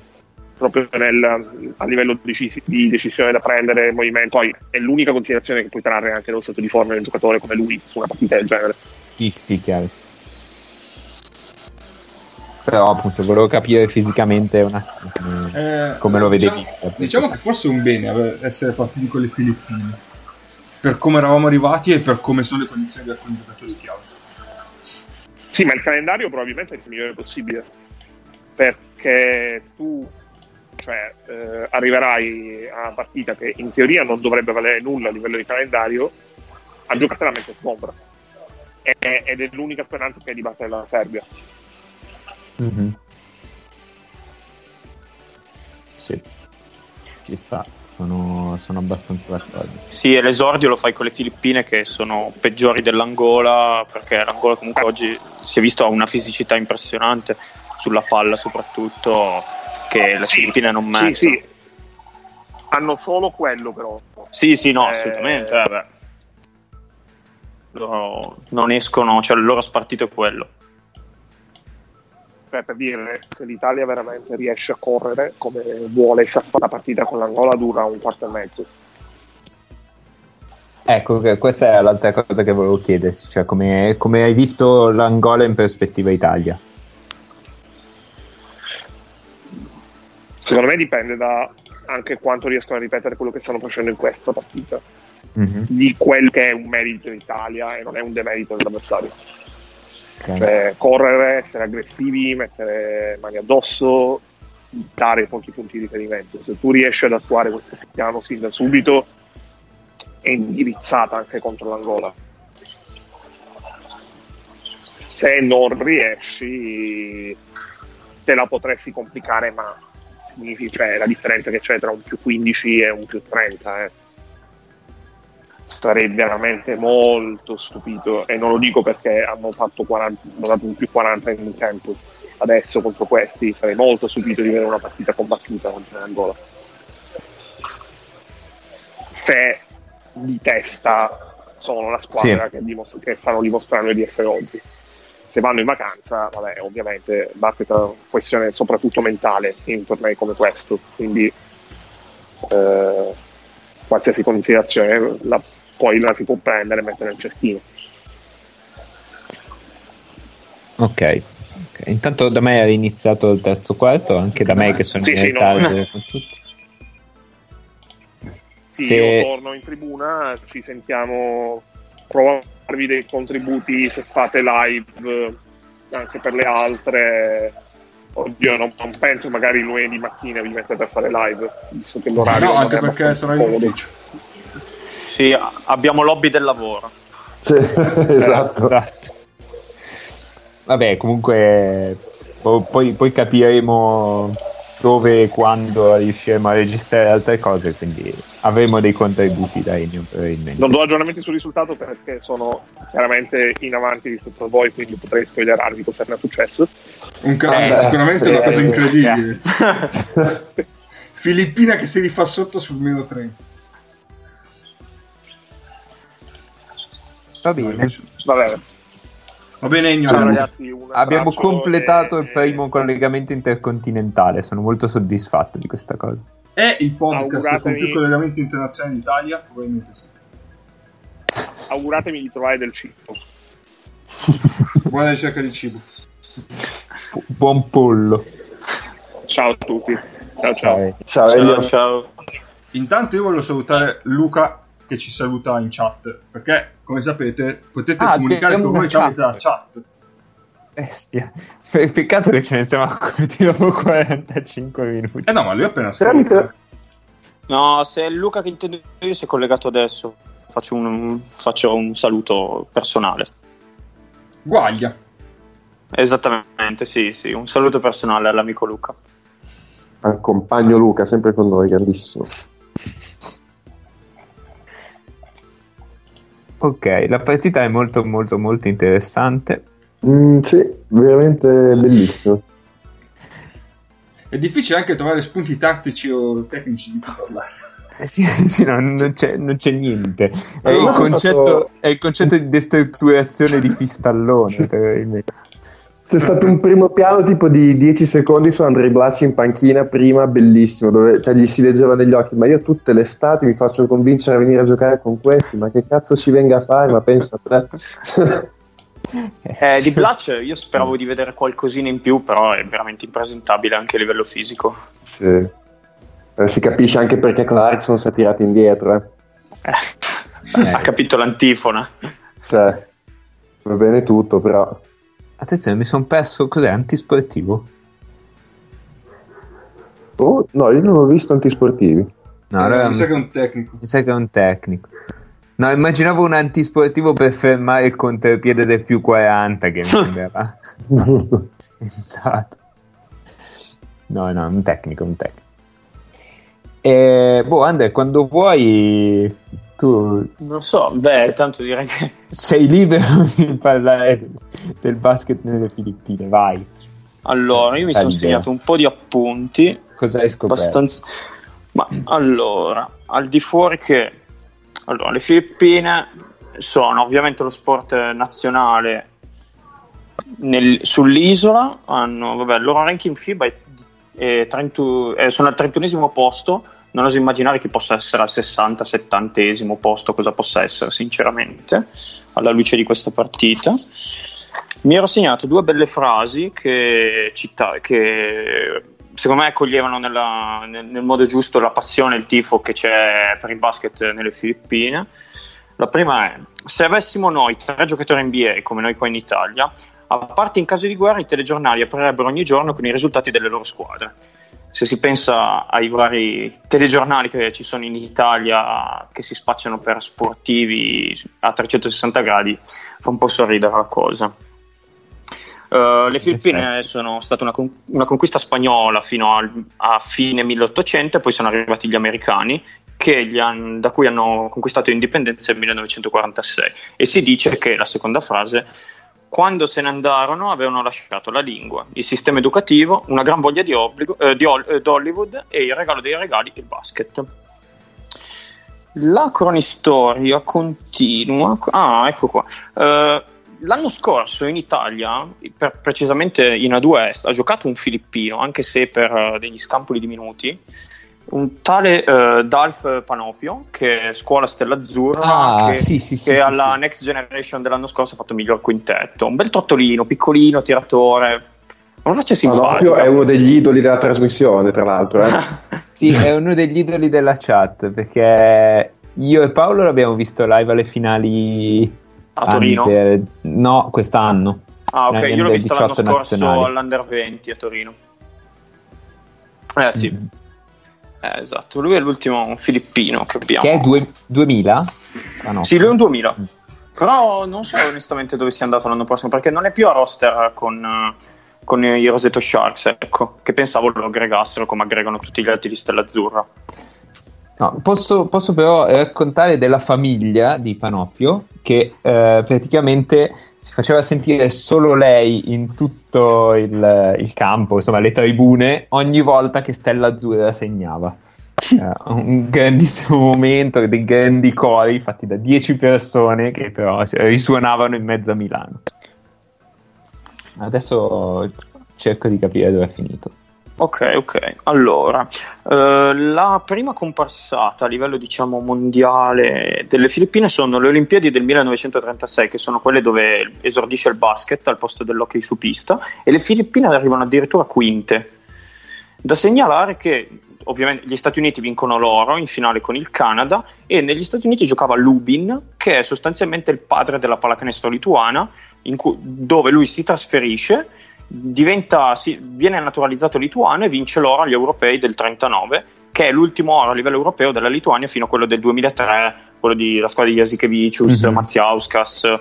Proprio nel- a livello decisi- di decisione da prendere il movimento. Poi è l'unica considerazione che puoi trarre anche dallo stato di forma di un giocatore come lui su una partita del genere. Sì, sì, chiaro. Però appunto volevo capire fisicamente un attimo come, Eh, come lo vedevi. Diciamo, diciamo che forse è un bene essere partiti con le Filippine. Per come eravamo arrivati e per come sono le condizioni di alcuni giocatori chiave. Sì, ma il calendario probabilmente è il migliore possibile. Perché tu cioè, eh, arriverai a una partita che in teoria non dovrebbe valere nulla a livello di calendario a giocartela mentre sgombra. E- Ed è l'unica speranza che è di battere la Serbia. Mhm. Sì, ci sta, sono, sono abbastanza d'accordo. Sì, e l'esordio lo fai con le Filippine che sono peggiori dell'Angola, perché l'Angola comunque oggi si è visto ha una fisicità impressionante sulla palla soprattutto che le Sì, Filippine non mettono. Sì, sì. Hanno solo quello però. Sì, sì, no, Eh, assolutamente. beh. Loro non escono, cioè il loro spartito è quello. Cioè, per dire, se l'Italia veramente riesce a correre come vuole, sa fare la partita con l'Angola dura un quarto e mezzo. Ecco, che questa è l'altra cosa che volevo chiederti, cioè come, come hai visto l'Angola in prospettiva Italia? Secondo me dipende da anche quanto riescono a ripetere quello che stanno facendo in questa partita, Mhm, di quel che è un merito dell'Italia e non è un demerito dell'avversario. ok. Cioè, correre, essere aggressivi, mettere mani addosso, dare pochi punti di riferimento. Se tu riesci ad attuare questo piano sin da subito, è indirizzata anche contro l'Angola. Se non riesci, te la potresti complicare, ma significa, cioè, la differenza che c'è tra un più 15 e un più 30. Eh. Sarei veramente molto stupito e non lo dico perché hanno fatto 40, hanno dato un più 40 in tempo adesso contro questi. Sarei molto stupito di vedere una partita combattuta contro l'Angola. Se di testa sono la squadra che, dimostra- che stanno dimostrando di essere oggi. Se vanno in vacanza, vabbè, ovviamente basket è una questione soprattutto mentale in tornei come questo, quindi eh, qualsiasi considerazione la- poi la si può prendere e mettere nel cestino. Ok. Intanto da me è iniziato il terzo quarto, anche da me che sono Sì, in sì, no. Sì, Se- io torno in tribuna, ci sentiamo, provo darvi dei contributi se fate live eh, anche per le altre. Oddio, non, non penso magari lunedì mattina vi mettete a fare live, visto che l'orario No, anche perché sono in ufficio. Sì, abbiamo lobby del lavoro. Sì, esatto. Esatto. Vabbè, comunque po- poi, poi capiremo dove e quando riusciremo a registrare altre cose, quindi avremo dei contributi da Ennio probabilmente. Non do aggiornamenti sul risultato perché sono chiaramente in avanti rispetto a voi, quindi potrei spoilerarvi cosa è successo. Un ca- Eh, sicuramente è una eh, cosa eh, incredibile. Filippina che si rifà sotto sul meno 3. Va bene. Va bene. Va bene, Ennio. Ciao ragazzi, Abbiamo completato e- il primo collegamento intercontinentale, sono molto soddisfatto di questa cosa. È il podcast con Auguratemi- più collegamenti internazionali d'Italia? Probabilmente sì. Auguratemi di trovare del cibo. Buona ricerca di cibo. Bu- Buon pollo. Ciao a tutti. Ciao ciao. Ciao. Ciao, ciao. Intanto io voglio salutare Luca che ci saluta in chat, perché come sapete potete Ah, comunicare con noi una tramite la chat. chat. Bestia. Pe- Peccato che ce ne siamo accorti dopo 45 minuti. Eh no, ma lui è appena Tramite- scritto. No, se è Luca che intendo io si è collegato adesso. Faccio un, faccio un saluto personale. Guaglia. Esattamente, sì, sì. Un saluto personale all'amico Luca. Al compagno Luca, sempre con noi, grandissimo. Ok, la partita è molto molto molto interessante. Mm, sì, veramente bellissimo. È difficile anche trovare spunti tattici o tecnici di cui parlare. Eh Sì, sì, no, non, c'è, non c'è niente. È Eh, il, concetto, stato- è il concetto di destrutturazione di Fistallone. probabilmente. C'è stato un primo piano tipo di 10 secondi su Andrei Blacci in panchina prima, bellissimo, dove cioè, gli si leggeva negli occhi, ma io tutte le estati mi faccio convincere a venire a giocare con questi, ma che cazzo ci venga a fare, ma pensa a te. Eh, di Blatch io speravo di vedere qualcosina in più, però è veramente impresentabile anche a livello fisico. Sì. Eh, si capisce anche perché Clarkson si è tirato indietro, eh. Eh, ha capito l'antifona. Cioè, va bene tutto, però... Attenzione, mi sono perso. Cos'è? Antisportivo? Oh, no, io non ho visto antisportivi. No, Eh, allora mi sa mi, che è un tecnico. mi sa che è un tecnico. No, immaginavo un antisportivo per fermare il contropiede del più 40 che mi sembrava pensato. No, no, un tecnico, un tecnico. E, boh, Andre, quando vuoi tu Non so, beh, Sì. tanto direi che sei libero di parlare del, basket nelle Filippine, vai. Allora, io mi sono segnato un po' di appunti, Cosa hai scoperto? abbastanza... Ma allora, al di fuori che... Allora, le Filippine sono ovviamente lo sport nazionale nel- sull'isola, hanno, vabbè, il loro ranking FIBA è, è 30 eh, sono al 31 posto, non oso immaginare chi possa essere al 60-70 posto, cosa possa essere sinceramente, alla luce di questa partita. Mi ero segnato due belle frasi che, citta- che secondo me coglievano nella- nel, nel modo giusto la passione e il tifo che c'è per il basket nelle Filippine. La prima è: se avessimo noi tre giocatori NBA come noi qua in Italia, a parte in caso di guerra, i telegiornali aprirebbero ogni giorno con i risultati delle loro squadre. Se si pensa ai vari telegiornali che ci sono in Italia che si spacciano per sportivi a 360 gradi, fa un po' sorridere la cosa. Uh, le Filippine sono state una, con- una conquista spagnola fino al- a fine 1800 e poi sono arrivati gli americani han- da cui hanno conquistato l'indipendenza nel 1946 e si dice che la seconda frase quando se ne andarono avevano lasciato la lingua, il sistema educativo, una gran voglia di, obbligo, eh, di Hol- eh, d'Hollywood e il regalo dei regali, il basket. La cronistoria continua. Ah, ecco qua. Eh, l'anno scorso in Italia, per- precisamente in A2 Est, ha giocato un filippino, anche se per eh, degli scampoli di minuti. Un tale eh, Dalf Panopio, che è scuola Stella Azzurra, Ah, che, sì, sì, che sì, alla sì. Next Generation dell'anno scorso ha fatto miglior quintetto. Un bel trottolino, piccolino, tiratore. Una faccia Panopio simpatica. è uno degli idoli della trasmissione, tra l'altro. Eh. Sì, è uno degli idoli della chat perché io e Paolo l'abbiamo visto live alle finali A Torino? under- no, quest'anno. Ah, ok, io l'ho visto l'anno 18 scorso nazionali. all'Under 20 a Torino. Eh sì, Mm. Eh, esatto. Lui è l'ultimo filippino che abbiamo. Che è due- 2000? Ah, no. Sì, lui è un 2000. Però non so onestamente dove sia andato l'anno prossimo, perché non è più a roster con, eh, con i Roseto Sharks, ecco, che pensavo lo aggregassero come aggregano tutti gli altri di Stella Azzurra. No, posso, posso però raccontare della famiglia di Panopio che eh, praticamente si faceva sentire solo lei in tutto il, il campo, insomma le tribune, ogni volta che Stella Azzurra segnava. Eh, un grandissimo momento, dei grandi cori fatti da 10 persone che però risuonavano in mezzo a Milano. Adesso cerco di capire dove è finito. Ok, ok. Allora, eh, la prima comparsata a livello diciamo mondiale delle Filippine sono le Olimpiadi del 1936, che sono quelle dove esordisce il basket al posto dell'hockey su pista, e le Filippine arrivano addirittura quinte. Da segnalare che ovviamente gli Stati Uniti vincono l'oro in finale con il Canada e negli Stati Uniti giocava Lubin, che è sostanzialmente il padre della pallacanestro lituana, cui, dove lui si trasferisce diventa, sì, viene naturalizzato lituano e vince l'oro agli europei del 39, che è l'ultimo oro a livello europeo della Lituania fino a quello del 2003, quello della squadra di Jasikevicius, mm-hmm. Maziauskas.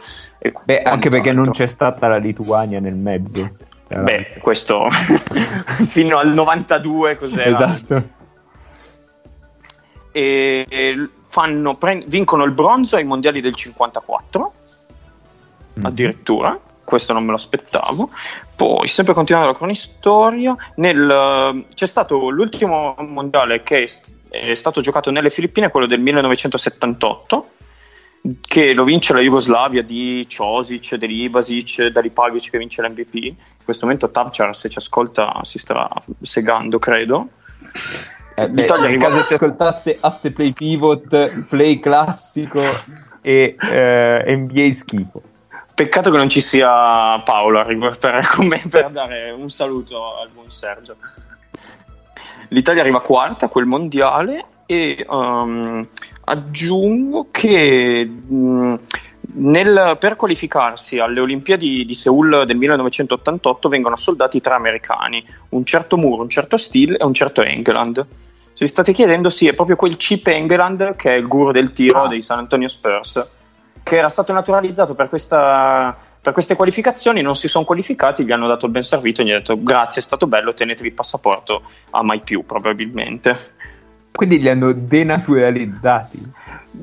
Beh, anche perché non c'è stata la Lituania nel mezzo. Beh, questo fino al 92 cos'era? Esatto. E fanno, pre- vincono il bronzo ai mondiali del 54, mm-hmm. addirittura questo non me lo aspettavo. Poi, sempre continuando la cronistoria, nel, c'è stato l'ultimo mondiale che è, stato giocato nelle Filippine, quello del 1978, che lo vince la Jugoslavia di Ciosic, Delibasic, Dalipagic che vince l'MVP. In questo momento Tabchar, se ci ascolta, si starà segando, credo. Eh, beh, in caso ci ascoltasse asse play pivot, play classico e eh, NBA schifo. Peccato che non ci sia Paolo per, me, per dare un saluto al buon Sergio. L'Italia arriva quarta a quel mondiale e um, aggiungo che mh, nel, per qualificarsi alle Olimpiadi di Seoul del 1988 vengono soldati tre americani, un certo Moore, un certo Steele e un certo England. Se vi state chiedendo, sì, è proprio quel Chip England che è il guru del tiro ah. dei San Antonio Spurs che era stato naturalizzato per, questa, per queste qualificazioni, non si sono qualificati, gli hanno dato il ben servito e gli hanno detto grazie, è stato bello, tenetevi il passaporto a mai più probabilmente. Quindi li hanno denaturalizzati?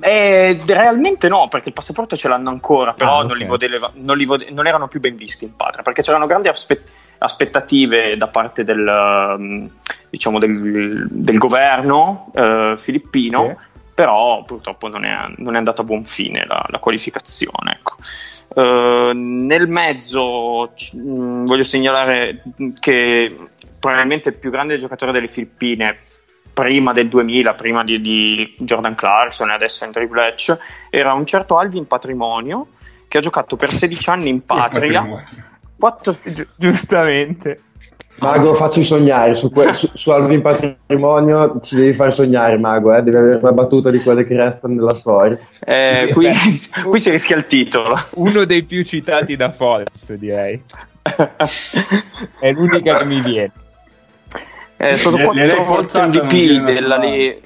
Eh, realmente no, perché il passaporto ce l'hanno ancora, però ah, okay. non, li vodeva, non, li vode, non, erano più ben visti in patria, perché c'erano grandi aspe- aspettative da parte del, mm, diciamo del, del governo eh, filippino. Sì però purtroppo non è, non è andata a buon fine la, la qualificazione. Ecco. Uh, nel mezzo mh, mm, voglio segnalare che probabilmente il più grande giocatore delle Filippine prima del 2000, prima di, di Jordan Clarkson e adesso Andrew Bletch, era un certo Alvin Patrimonio che ha giocato per 16 anni in patria. Quattro... Gi- giustamente. Mago, facci sognare su, que- su, su Alvin Patrimonio. Ci devi far sognare, Mago. Eh? Devi avere una battuta di quelle che restano nella storia. Eh, qui, qui, si rischia il titolo. Uno dei più citati da Force, direi. È l'unica che mi viene. È stato quattro volte MVP della Lega.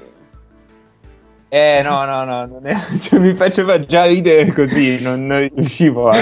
Eh no, no, no, è... cioè, mi faceva già ridere così, non, non riuscivo a...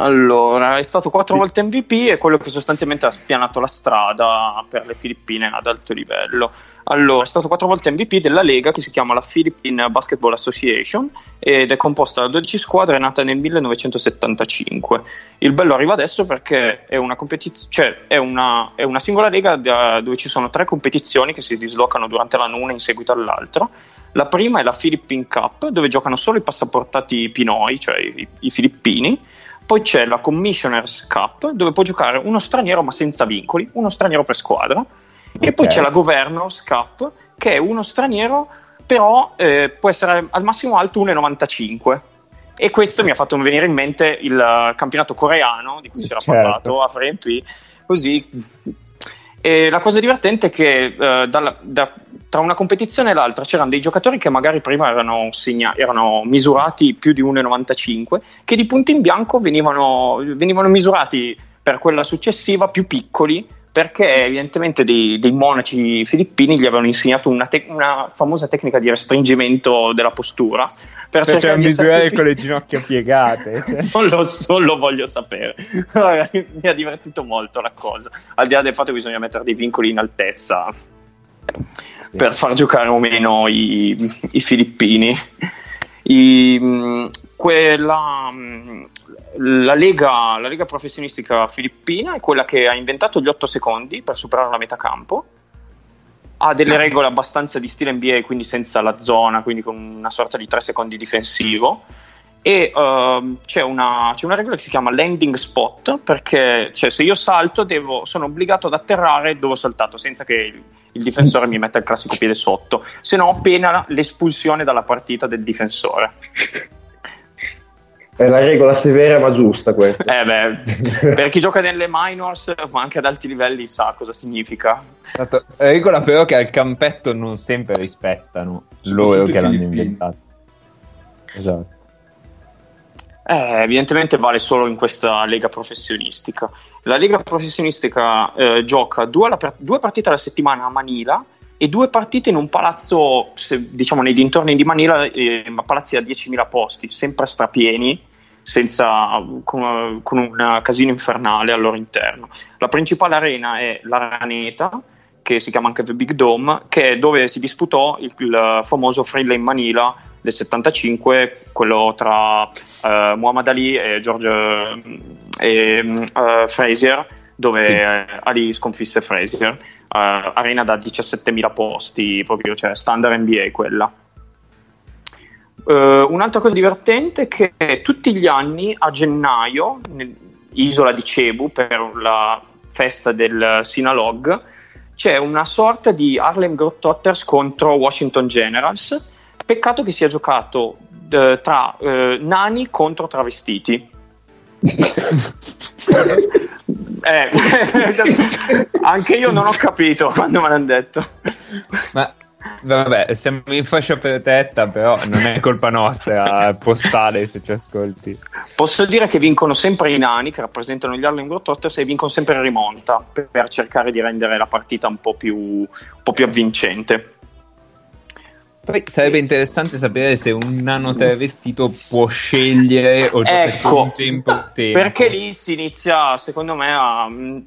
Allora, è stato quattro volte MVP e quello che sostanzialmente ha spianato la strada per le Filippine ad alto livello. Allora, è stato quattro volte MVP della Lega che si chiama la Philippine Basketball Association ed è composta da 12 squadre, è nata nel 1975. Il bello arriva adesso perché è una, competiz- cioè è una, è una singola lega da, dove ci sono tre competizioni che si dislocano durante l'anno una in seguito all'altra. La prima è la Philippine Cup, dove giocano solo i passaportati pinoi, cioè i, i filippini poi c'è la Commissioners Cup, dove può giocare uno straniero ma senza vincoli, uno straniero per squadra. Okay. E poi c'è la Governors Cup, che è uno straniero, però eh, può essere al massimo alto 1,95. E questo mi ha fatto venire in mente il campionato coreano, di cui si era certo. parlato a FreeMP, così e la cosa divertente è che eh, dalla, da, tra una competizione e l'altra c'erano dei giocatori che magari prima erano, segna- erano misurati più di 1,95 che di punto in bianco venivano, venivano, misurati per quella successiva più piccoli perché evidentemente dei, dei monaci filippini gli avevano insegnato una, te- una, famosa tecnica di restringimento della postura per Cioè, cercare misurare con le ginocchia piegate. cioè. non lo, non lo voglio sapere. Mi ha divertito molto la cosa. Al di là del fatto che bisogna mettere dei vincoli in altezza per far giocare o meno i, i filippini. I, mh, quella, mh, la, lega, la lega professionistica filippina è quella che ha inventato gli 8 secondi per superare la metà campo. Ha delle regole abbastanza di stile NBA, quindi senza la zona, quindi con una sorta di 3 secondi difensivo e ehm, c'è, una, c'è una regola che si chiama landing spot perché cioè, se io salto devo, sono obbligato ad atterrare dove ho saltato senza che il, il difensore mi metta il classico piede sotto se no pena l'espulsione dalla partita del difensore È la regola severa ma giusta questa. eh beh, per chi gioca nelle minors ma anche ad alti livelli sa cosa significa Esatto. Regola però che al campetto non sempre rispettano loro che l'hanno inventato. Esatto. Eh, evidentemente vale solo in questa lega professionistica. La lega professionistica eh, gioca due, alla due partite alla settimana a Manila e due partite in un palazzo, se- diciamo nei dintorni di Manila, eh, palazzi da 10.000 posti, sempre strapieni, senza, con, con un casino infernale al loro interno. La principale arena è l'Araneta, che si chiama anche The Big Dome, che è dove si disputò il, il famoso Freelane Manila del 75, quello tra eh, Muhammad Ali e George e, mm, eh, Frazier, dove Sì. Ali sconfisse Frazier. Eh, arena da 17.000 posti, proprio, cioè standard NBA quella. Eh, un'altra cosa divertente è che tutti gli anni a gennaio, nell'isola di Cebu, per la festa del Sinalog, c'è una sorta di Harlem Globetrotters contro Washington Generals. Peccato che sia giocato eh, tra eh, nani contro travestiti. Eh, anche io non ho capito quando me l'hanno detto. Ma vabbè, siamo in fascia protetta, però non è colpa nostra postale se ci ascolti. Posso dire che vincono sempre i nani che rappresentano gli Harlem Globetrotters e vincono sempre rimonta per, per cercare di rendere la partita un po' più, un po' più avvincente. Poi sarebbe interessante sapere se un nano travestito può scegliere o giocare Ecco, un tempo in tempo. perché lì si inizia, secondo me, a mm,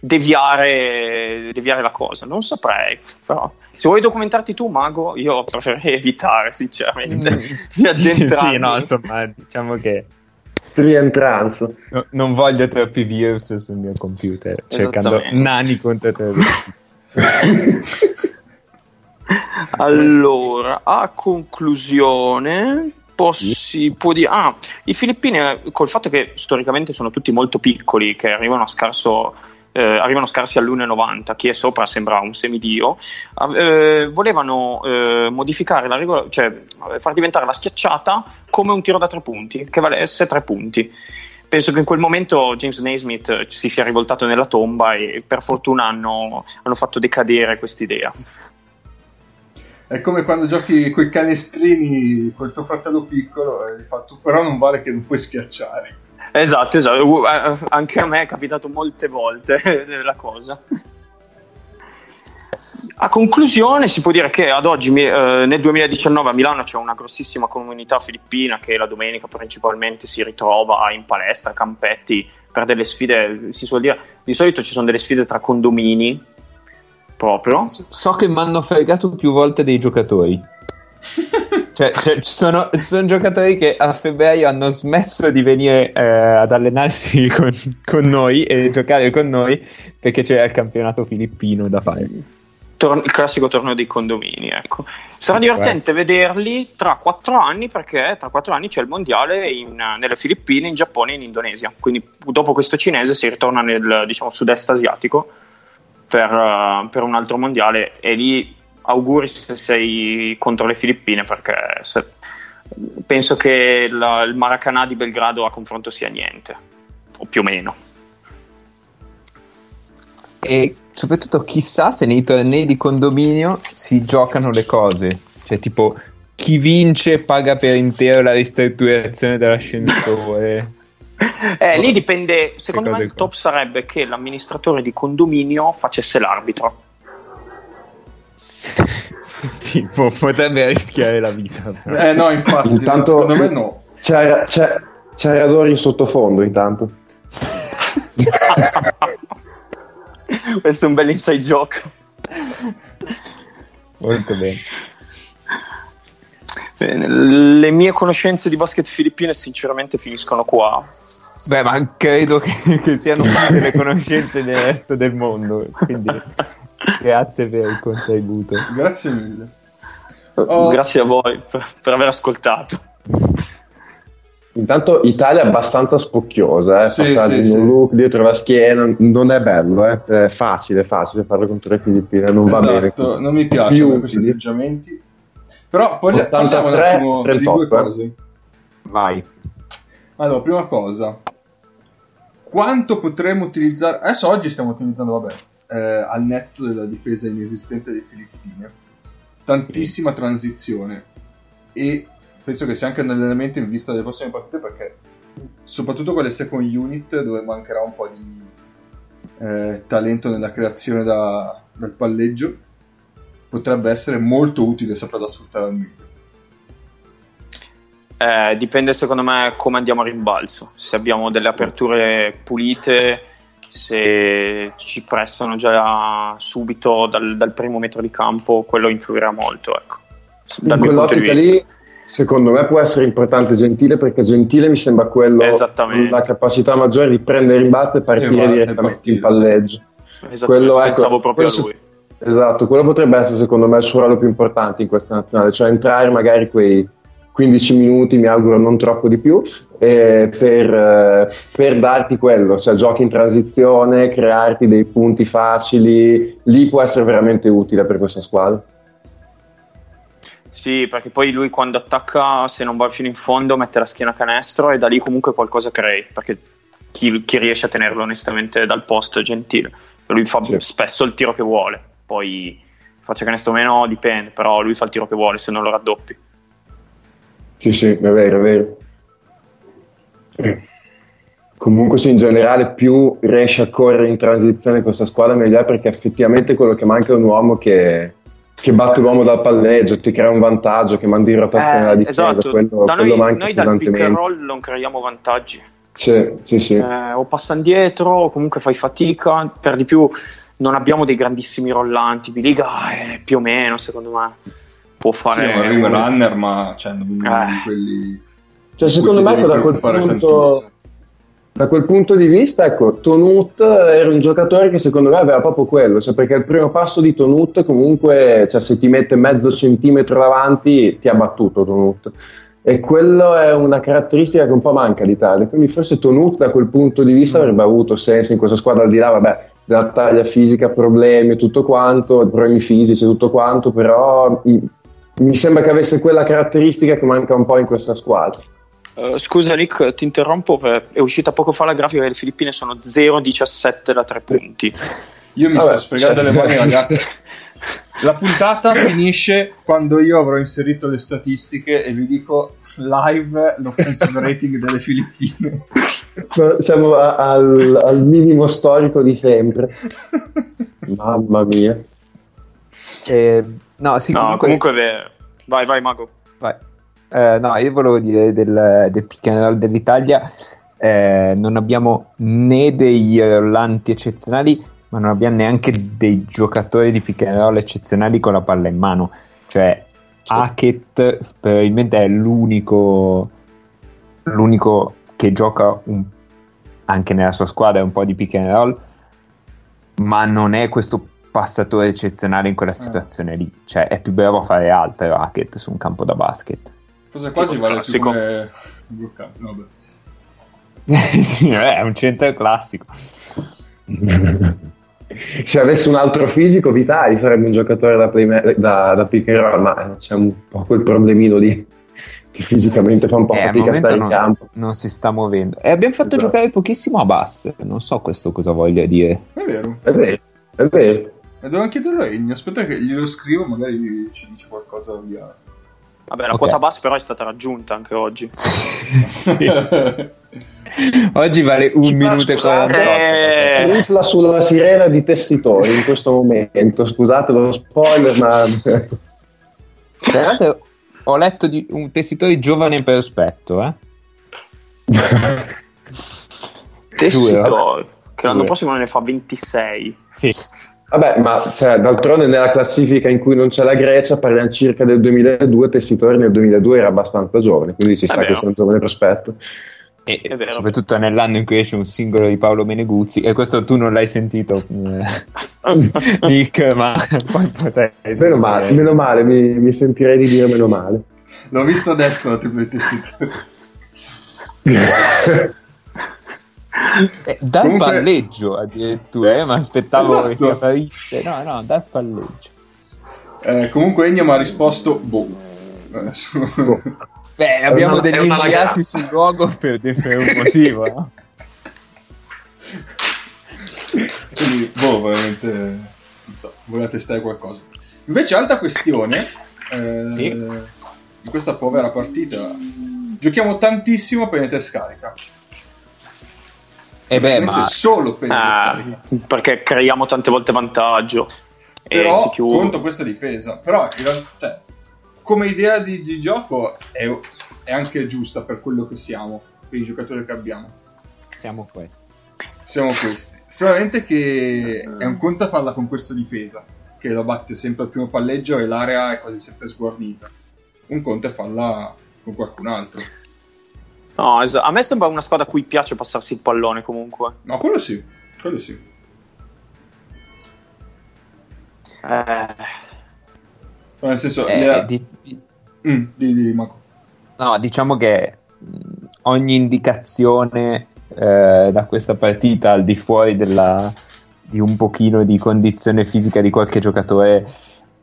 deviare, deviare la cosa. Non saprei, però. Se vuoi documentarti tu, Mago, io preferirei evitare, sinceramente, Mm, di sì, addentrarmi. sì, no, insomma, diciamo che Rientranza. no- non voglio troppi virus sul mio computer cercando nani contro travestiti. Allora, a conclusione, possi, può dire, ah, i filippini, eh, col fatto che storicamente sono tutti molto piccoli, che arrivano a scarso. eh, arrivano scarsi all'1,90, chi è sopra sembra un semidio. eh, volevano eh, modificare la regola, cioè eh, far diventare la schiacciata come un tiro da tre punti, che valesse tre punti. Penso che in quel momento James Naismith eh, si sia rivoltato nella tomba e per fortuna hanno, hanno fatto decadere quest'idea. È come quando giochi quei canestrini col tuo fratello piccolo e fatto, però non vale che non puoi schiacciare. Esatto, esatto. Uh, eh, anche a me è capitato molte volte la cosa. A conclusione si può dire che ad oggi eh, nel 2019 a Milano c'è una grossissima comunità filippina che la domenica principalmente si ritrova in palestra, campetti per delle sfide, si suol dire, di solito ci sono delle sfide tra condomini proprio. So che mi hanno fregato più volte dei giocatori. Cioè, cioè, ci, sono, ci sono giocatori che a febbraio hanno smesso di venire eh, ad allenarsi con, con noi e giocare con noi perché c'era il campionato filippino da fare. Tor- il classico torneo dei condomini. Ecco. Sarà divertente vederli tra quattro anni perché tra quattro anni c'è il mondiale in- nelle Filippine, in Giappone e in Indonesia. Quindi dopo questo cinese si ritorna nel diciamo, sud-est asiatico per, eh, per un altro mondiale e lì auguri se sei contro le Filippine perché se- penso che la- il Maracanã di Belgrado a confronto sia niente, o più o meno. E soprattutto chissà se nei tornei di condominio si giocano le cose. Cioè, tipo, chi vince paga per intero la ristrutturazione dell'ascensore. Eh, lì dipende, secondo me il qua. top sarebbe che l'amministratore di condominio facesse l'arbitro. Sì, sì, sì, po- potrebbe rischiare la vita. però. Eh no, infatti, Intanto- secondo me no. C'era, c'è, c'era Radori in sottofondo intanto. Questo è un bel inside joke. Molto bene. Bene, le mie conoscenze di basket filippine sinceramente finiscono qua. Beh, ma credo che, che siano tutte le conoscenze del resto del mondo. Quindi grazie per il contributo. Grazie mille. Oh. Grazie a voi per, per aver ascoltato. Intanto Italia è abbastanza spocchiosa, eh? Sì, passaggi sì, in un sì. look dietro la schiena, non è bello, eh? è facile, facile farlo contro le Filippine, non va bene. Esatto, non mi piacciono Più questi utili. atteggiamenti. Però poi 83, parliamo un attimo di 38, due eh. cose. Vai. Allora, prima cosa, quanto potremmo utilizzare? Adesso oggi stiamo utilizzando, vabbè, eh, al netto della difesa inesistente dei Filippine, tantissima transizione e penso che sia anche un allenamento in vista delle prossime partite perché soprattutto quelle second unit dove mancherà un po' di eh, talento nella creazione da- del palleggio potrebbe essere molto utile saprà da sfruttare al meglio. Eh, dipende secondo me come andiamo a rimbalzo. Se abbiamo delle aperture pulite, se ci pressano già subito dal, dal primo metro di campo, quello influirà molto. Ecco. Dal In mio punto di quell'ottica vista. lì, secondo me può essere importante Gentile perché Gentile mi sembra quello Esattamente. la capacità maggiore di prendere il rimbalzo e partire E va- e direttamente in palleggio. Quello, ecco, pensavo proprio a quello lui. Esatto, quello potrebbe essere secondo me il suo ruolo più importante in questa nazionale, cioè entrare magari quei 15 minuti, mi auguro non troppo di più, eh, per, eh, per darti quello, cioè giochi in transizione, crearti dei punti facili, lì può essere veramente utile per questa squadra. Sì, perché poi lui quando attacca, se non va fino in fondo, mette la schiena a canestro e da lì comunque qualcosa crei, perché chi, chi riesce a tenerlo onestamente dal posto è gentile. Lui fa Sì. spesso il tiro che vuole, poi faccia canestro o meno dipende, però lui fa il tiro che vuole se non lo raddoppi. Sì, sì, è vero, è vero. Eh. Comunque sì, in generale più riesce a correre in transizione questa squadra meglio è perché effettivamente quello che manca è un uomo che, che batte l'uomo dal palleggio, ti crea un vantaggio, che mandi in rotazione la Eh, difesa, esatto, quello, da quello noi, manca noi dal pick and roll non creiamo vantaggi. Sì, sì, sì. Eh, o passa indietro, o comunque fai fatica. Per di più, non abbiamo dei grandissimi rollanti. Biliga, eh, più o meno, secondo me, può Sì, fare. è un rim runner, ma cioè, non Eh. di quelli... Cioè, secondo me da quel, punto, da quel punto di vista, ecco, Tonut era un giocatore che secondo me aveva proprio quello, cioè perché il primo passo di Tonut comunque, cioè, se ti mette mezzo centimetro davanti, ti ha battuto Tonut. E quello è una caratteristica che un po' manca all'Italia, quindi forse Tonut da quel punto di vista avrebbe avuto senso in questa squadra, al di là, vabbè, della taglia fisica, problemi e tutto quanto, problemi fisici tutto quanto, però mm, mi sembra che avesse quella caratteristica che manca un po' in questa squadra. Eh, scusa, Nick, ti interrompo. per- È uscita poco fa la grafica che le Filippine sono 0-17 da 3 punti. Io mi Vabbè, sto sfregando cioè- le mani, ragazzi. La puntata finisce quando io avrò inserito le statistiche e vi dico live l'offensive rating delle Filippine. No, Siamo a- al, al minimo storico di sempre. Mamma mia. Eh, no, sì, no, comunque, comunque, vero. Vai, vai, Mago. vai. Eh, no, io volevo dire del, del pick and roll dell'Italia, eh, non abbiamo né dei rollanti eccezionali, ma non abbiamo neanche dei giocatori di pick and roll eccezionali con la palla in mano. Cioè, Hackett probabilmente è l'unico, l'unico che gioca un- anche nella sua squadra un po' di pick and roll, ma non è questo passatore eccezionale in quella situazione lì. Cioè, è più bravo a fare altro Hackett su un campo da basket. Cosa quasi vale più come. No, sì, è un centro classico. Se avesse un altro fisico, Vitali sarebbe un giocatore da, playma- da, da pick and roll, ma c'è un po' quel problemino lì che fisicamente fa un po' Eh, fatica a stare in non, campo. non si sta muovendo. E abbiamo fatto Esatto. giocare pochissimo a bass. Non so questo cosa voglia dire. È vero. È vero, è vero. E devo chiederlo a Egno. Aspetta che glielo scrivo, magari ci dice qualcosa via. Vabbè, la Ok. quota base però è stata raggiunta anche oggi. sì. Oggi vale un Chi fa, minuto e scusate? 48. Eh, Rifla sulla sirena di tessitori in questo momento. Scusate lo spoiler, ma. Tra l'altro ho letto di un tessitore giovane per aspetto, eh? Tessitore, che l'anno prossimo ne fa 26. Sì. Vabbè, ma cioè, d'altronde nella classifica in cui non c'è la Grecia parliamo circa del 2002, Tessitori nel 2002 era abbastanza giovane, quindi ci sta che sia un giovane prospetto. E È vero. soprattutto nell'anno in cui esce un singolo di Paolo Meneguzzi, e questo tu non l'hai sentito, eh, Nick, ma poi potrai Meno male, meno male mi, mi sentirei di dire meno male. L'ho visto adesso la tessitori. Eh, dal Comunque- palleggio addirittura, eh, ma aspettavo che si Esatto. aprisse. No, no, dal palleggio. Eh, comunque Ennio mi ha risposto boh. Adesso- Beh, abbiamo degli inviati sul luogo per, per un motivo, no? Quindi, boh, veramente, non so, voleva testare qualcosa. Invece, altra questione, eh, Sì. in questa povera partita, giochiamo tantissimo per niente scarica. E Eh beh, ma Solo per scarica. perché creiamo tante volte vantaggio. E Però, si chiude. contro questa difesa. Però, in realtà, cioè, come idea di, di gioco, è, è anche giusta per quello che siamo, per i giocatori che abbiamo. siamo questi. Siamo questi. Solamente che è un conto a farla con questa difesa, che la batte sempre al primo palleggio e l'area è quasi sempre sguarnita. Un conto è farla con qualcun altro. No, es- a me sembra una squadra a cui piace passarsi il pallone comunque. No, quello sì, quello sì. Eh, Nel senso, Eh, le- di- Mm, di, di Marco. no, diciamo che mh, ogni indicazione eh, da questa partita al di fuori della- di un pochino di condizione fisica di qualche giocatore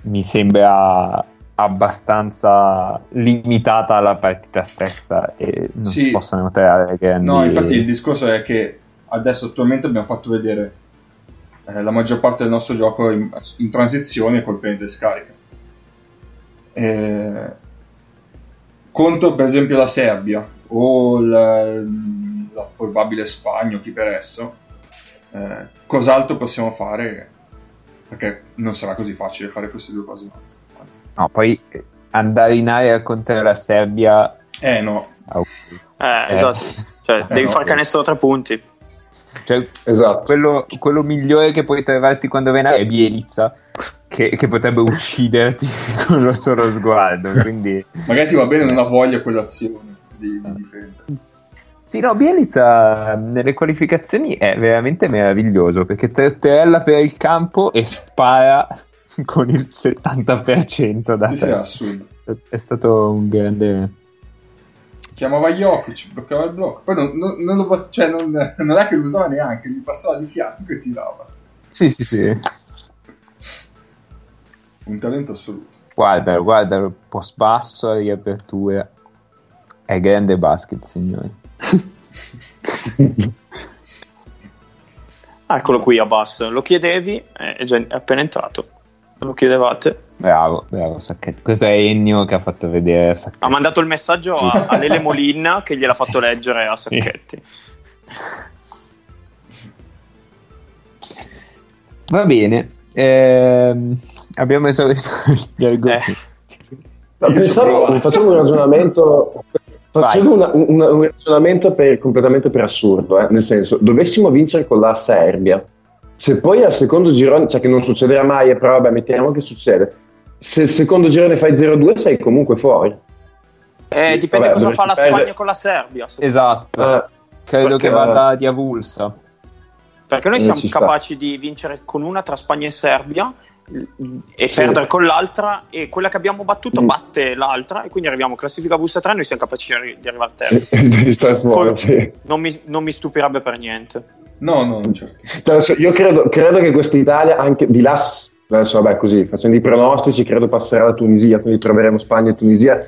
mi sembra abbastanza limitata alla partita stessa e non Sì. si possono notare grandi No, infatti il discorso è che adesso attualmente abbiamo fatto vedere eh, la maggior parte del nostro gioco in, in transizione col penente scarica. Eh, contro per esempio la Serbia o la, la probabile Spagna o chi per esso, eh, cos'altro possiamo fare? Perché non sarà così facile fare queste due cose. Anzi. No, poi eh, andare in area contro la Serbia Eh no, ah, eh, esatto. Cè, devi no, fare eh. canestro a tre punti. cioè, Esatto. quello, quello migliore che puoi trovarti quando viene è Bielizza che, che potrebbe ucciderti con lo solo sguardo quindi magari ti va bene non ha voglia quell'azione di, di difendere. sì no Bielizza nelle qualificazioni è veramente meraviglioso perché terrella per il campo e spara con il 70% da Sì, sì, è assurdo. è stato un grande chiamava Jokic, bloccava il blocco. Poi non, non- non lo cioè non, non è che lo usava neanche, gli passava di fianco e tirava. sì sì sì Un talento assoluto. guarda guarda post basso riapertura è grande basket signori Eccolo qui Abbas, lo chiedevi, eh, è già è appena entrato. Lo chiedevate. Bravo, bravo Sacchetti. Questo è Ennio che ha fatto vedere Sacchetti. Ha mandato il messaggio a, a Lele Molin che gliel'ha fatto Sì, leggere a sì. Sacchetti. Va bene, ehm, abbiamo esaurito gli argomenti. Ho pensavo, facciamo un ragionamento, facciamo una- un, un ragionamento per- completamente per assurdo, eh, nel senso, dovessimo vincere con la Serbia, se poi al secondo girone, cioè che non succederà mai, eh, però vabbè, mettiamo che succede, se il secondo girone fai 0-2 sei comunque fuori. Eh, Sì, dipende vabbè, cosa fa la dovresti Spagna perdere. con la Serbia. se- Esatto, Ah, credo perché- che vada di avulsa. Perché noi Eh, siamo ci sta. capaci di vincere con una tra Spagna e Serbia e Sì. perdere con l'altra e quella che abbiamo battuto Mm. batte l'altra e quindi arriviamo classifica busta 3 e noi siamo capaci di arrivare fuori, Con- sì. Non mi, non mi stupirebbe per niente. No, no, certo. Io credo, credo che questa Italia, anche di là, adesso vabbè così, facendo i pronostici, credo passerà la Tunisia, quindi troveremo Spagna e Tunisia.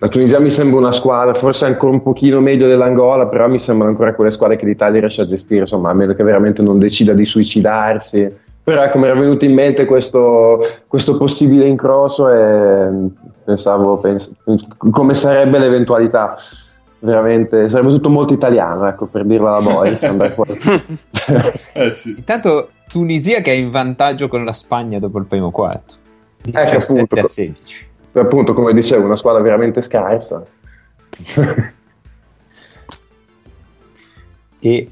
La Tunisia mi sembra una squadra, forse ancora un pochino meglio dell'Angola, però mi sembrano ancora quelle squadre che l'Italia riesce a gestire, insomma, a meno che veramente non decida di suicidarsi. Però ecco, mi era venuto in mente questo, questo possibile incrocio e pensavo pens- come sarebbe l'eventualità. Veramente, sarebbe tutto molto italiano, ecco, per dirla da Boris. Eh sì. Intanto Tunisia che è in vantaggio con la Spagna dopo il primo quarto. Ecco, 17 appunto. a 16. appunto, come dicevo, una squadra veramente scarsa. E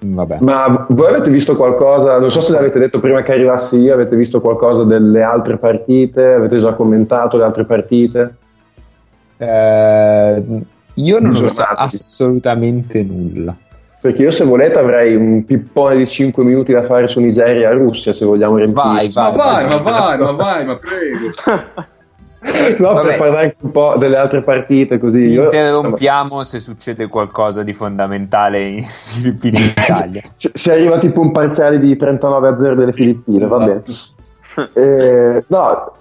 vabbè. Ma voi avete visto qualcosa, non so se l'avete detto prima che arrivassi io, avete visto qualcosa delle altre partite, avete già commentato le altre partite? Eh, io non so assolutamente nulla. Perché io se volete avrei un pippone di 5 minuti da fare su Nigeria e Russia se vogliamo riempire. Vai, Ma vai, ma vai. vai, ma vai, ma prego. No, Vabbè. per parlare un po' delle altre partite così. Ti io- interrompiamo se succede qualcosa di fondamentale in Filippine in Italia. Se, se arriva tipo un parziale di 39 a 0 delle Filippine, va bene. Eh, no,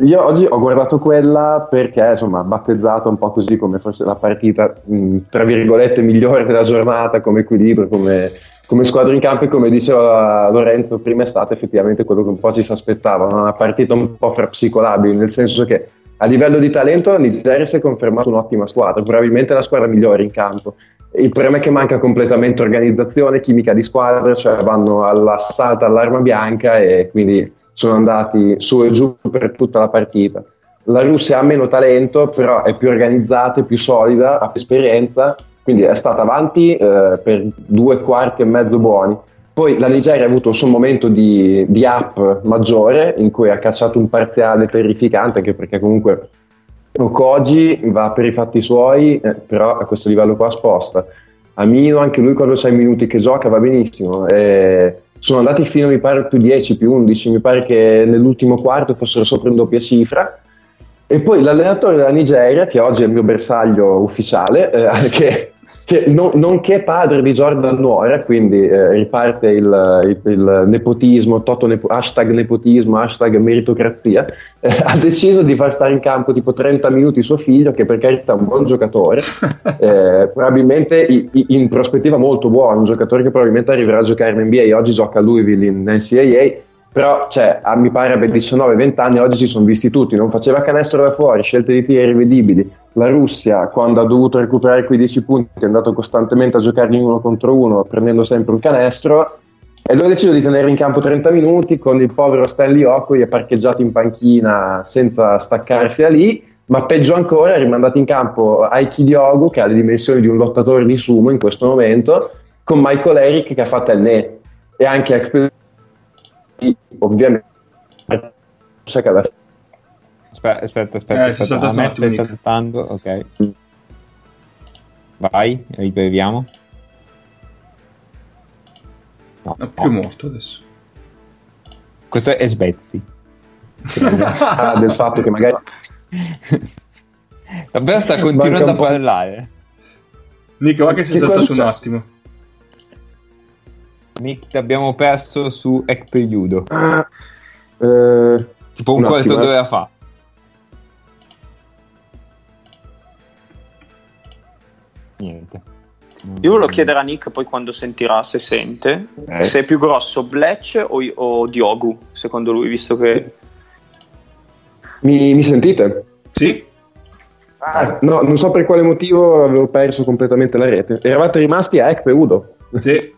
io oggi ho guardato quella perché insomma battezzata un po' così come forse la partita mh, tra virgolette migliore della giornata come equilibrio, come, come squadra in campo e come diceva Lorenzo prima è stata effettivamente quello che un po' ci si aspettava, una partita un po' frapsicolabile, nel senso che a livello di talento la Nigeria si è confermata un'ottima squadra, probabilmente la squadra migliore in campo. Il problema è che manca completamente organizzazione, chimica di squadra, cioè vanno all'assalto all'arma bianca e quindi sono andati su e giù per tutta la partita. La Russia ha meno talento, però è più organizzata, è più solida, ha più esperienza, quindi è stata avanti eh, per due quarti e mezzo buoni. Poi la Nigeria ha avuto un suo momento di, di up maggiore in cui ha cacciato un parziale terrificante, anche perché comunque Okoji va per i fatti suoi, eh, però a questo livello qua sposta. Amino, anche lui quando c'ha i minuti che gioca va benissimo. Eh, sono andati fino, mi pare, più 10, più 11, mi pare che nell'ultimo quarto fossero sopra in doppia cifra. E poi l'allenatore della Nigeria, che oggi è il mio bersaglio ufficiale, eh, che, che non, nonché padre di Jordan Nuora, quindi eh, riparte il, il- il nepotismo, nepo- hashtag nepotismo, hashtag meritocrazia, eh, ha deciso di far stare in campo tipo 30 minuti suo figlio, che per carità è un buon giocatore, eh, probabilmente i- i- in prospettiva molto buono, un giocatore che probabilmente arriverà a giocare in NBA, oggi gioca a Louisville in NCAA, però cioè, a, mi pare abbia 19-20 anni, oggi si sono visti tutti, non faceva canestro da fuori, scelte di tiro irrivedibili. La Russia, quando ha dovuto recuperare quei 10 punti, è andato costantemente a giocare in uno contro uno, prendendo sempre un canestro. E lui ha deciso di tenere in campo 30 minuti con il povero Stanley Okoye parcheggiato in panchina senza staccarsi da lì. Ma peggio ancora, è rimandato in campo Aiki Diogo, che ha le dimensioni di un lottatore di sumo in questo momento, con Michael Eric che ha fatto il ne. E anche ovviamente che alla Aspetta, aspetta, aspetta. Eh, aspetta. A me stai Nick. saltando, ok. Vai, riproviamo. No, È più no. morto adesso. Questo è Svezzi. ah, del fatto che magari Davvero sta continuando a parlare. Nico, va che si è Che cosa saltato un attimo. Nick, ti abbiamo perso su Ekperiudo. eh, Tipo un, Un quarto attimo, eh. d'ora fa. Niente. Io volevo chiedere a Nick poi quando sentirà, se sente, Eh. se è più grosso Bletch o, o Diogu, secondo lui, visto che... mi, mi sentite? Sì. Ah, no, non so per quale motivo avevo perso completamente la rete. Eravate rimasti a Ekpe Udo. Sì.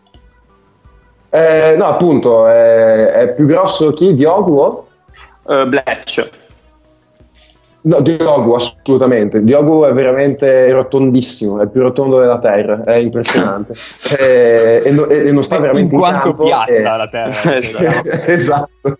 Eh, no, appunto, è, è più grosso chi? Diogu? o? eh, Bletch. No, Diogu, assolutamente. Diogu è veramente rotondissimo, è il più rotondo della terra, è impressionante. Eh, e, no- e- e non sta veramente in in, quanto campo. piatta e- la terra. Esatto.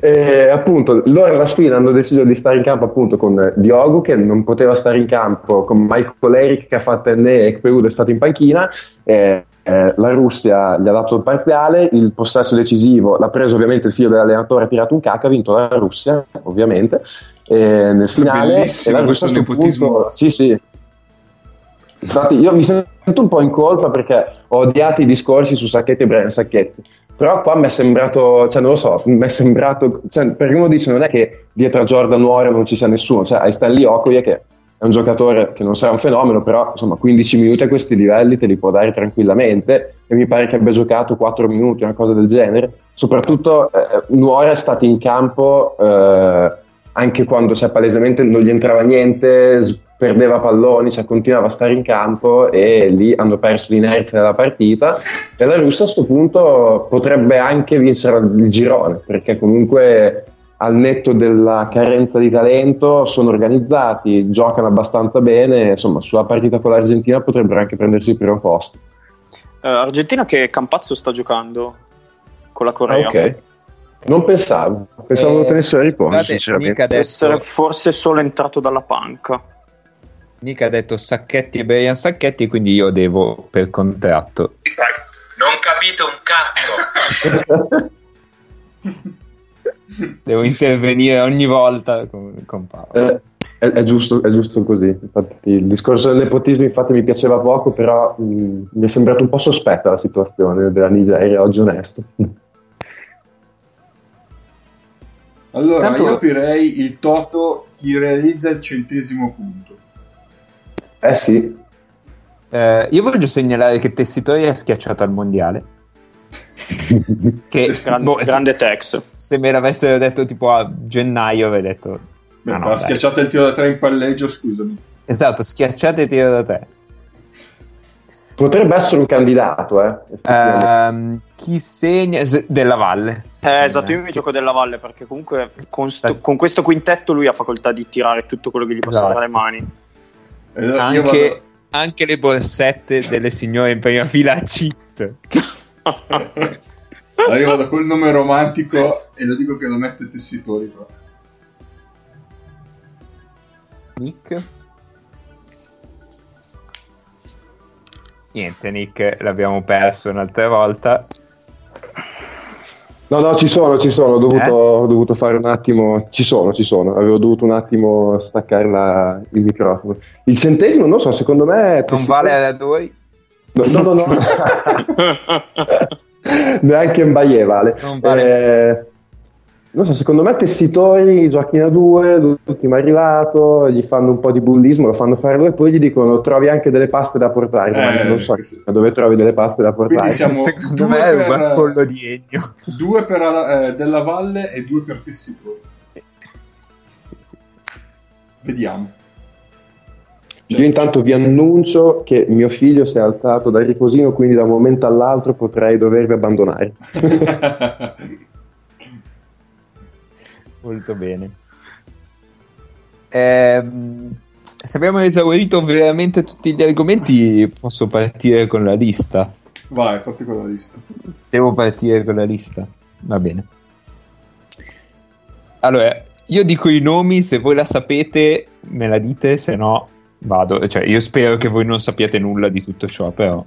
E, appunto, loro alla fine hanno deciso di stare in campo appunto con Diogo che non poteva stare in campo, con Michael Eric che ha fatto NE e Kpeud è stato in panchina. e, eh, la Russia gli ha dato il parziale, il possesso decisivo l'ha preso ovviamente il figlio dell'allenatore, ha tirato un cacco, ha vinto la Russia ovviamente. E nel finale Bellissimo questo sto nepotismo. punto- sì, sì. Infatti, io mi sento un po' in colpa perché ho odiato i discorsi su Sacchetti e Brian Sacchetti. Però qua mi è sembrato, cioè non lo so, mi è sembrato, cioè, perché uno dice non è che dietro a Jordan Warren non ci sia nessuno, cioè hai Stanley Okoye che è un giocatore che non sarà un fenomeno, però insomma 15 minuti a questi livelli te li può dare tranquillamente e mi pare che abbia giocato 4 minuti, una cosa del genere. Soprattutto eh, Nuora è stato in campo eh, anche quando cioè, palesemente non gli entrava niente, perdeva palloni, cioè continuava a stare in campo e lì hanno perso l'inerzia della partita e la Russia a questo punto potrebbe anche vincere il girone perché comunque al netto della carenza di talento sono organizzati, giocano abbastanza bene, insomma sulla partita con l'Argentina potrebbero anche prendersi il primo posto. Eh, Argentina che Campazzo sta giocando con la Ah, Corea. ok. Non pensavo, pensavo Eh, lo tenessero a riposo guardate, sinceramente. mica Deve essere adesso, forse solo entrato dalla panca. mica ha detto Sacchetti e Brian Sacchetti, quindi io devo per contratto. Non capite un cazzo. Devo intervenire ogni volta con, con Paolo. Eh, è, è giusto, è giusto così. Infatti, il discorso del nepotismo infatti mi piaceva poco, però mh, mi è sembrato un po' sospetta la situazione della Nigeria, oggi onesto. Allora, Tanto- io aprirei il Toto chi realizza il centesimo punto. Eh sì, Eh, io voglio segnalare che Tessitori è schiacciato al mondiale. Che Gran- boh, se- grande Tex. Se me l'avessero detto tipo a gennaio, avrei detto. Beh, "Ah, no, ha dai." schiacciato il tiro da tre in palleggio, scusami. Esatto, schiacciate e tiro da te. Potrebbe essere un candidato, eh. Ehm, chi segna? S- Della Valle. Eh, esatto, io mi gioco della Valle perché comunque con, sto- con questo quintetto lui ha facoltà di tirare tutto quello che gli passa Esatto. tra le mani. Io Anche, vado- anche le borsette delle signore in prima fila cheat. allora io vado col nome romantico e lo dico che lo mette Tessitori. Però. Nick. Niente, Nick, l'abbiamo perso un'altra volta. No, no, ci sono, ci sono, ho dovuto, Eh? ho dovuto fare un attimo, ci sono, ci sono, avevo dovuto un attimo staccare la- il microfono. Il centesimo, non so, secondo me... Non vale a due. No, no, no, no. neanche Mbaye vale. Non vale. Eh, non so, secondo me Tessitori giochino a due, l'ultimo è arrivato, gli fanno un po' di bullismo, lo fanno fare lui e poi gli dicono trovi anche delle paste da portare. Eh, non so dove trovi delle paste da portare. Siamo Secondo due me è un per- barcollo di Ennio. Due per eh, Della Valle e due per Tessitori. Vediamo. Io intanto vi annuncio che mio figlio si è alzato dal riposino, quindi da un momento all'altro potrei dovervi abbandonare. Molto bene. Ehm, se abbiamo esaurito veramente tutti gli argomenti, posso partire con la lista. Vai, fatti con la lista. Devo partire con la lista. Va bene. Allora, io dico i nomi, se voi la sapete me la dite, se no vado. Cioè, io spero che voi non sappiate nulla di tutto ciò, però.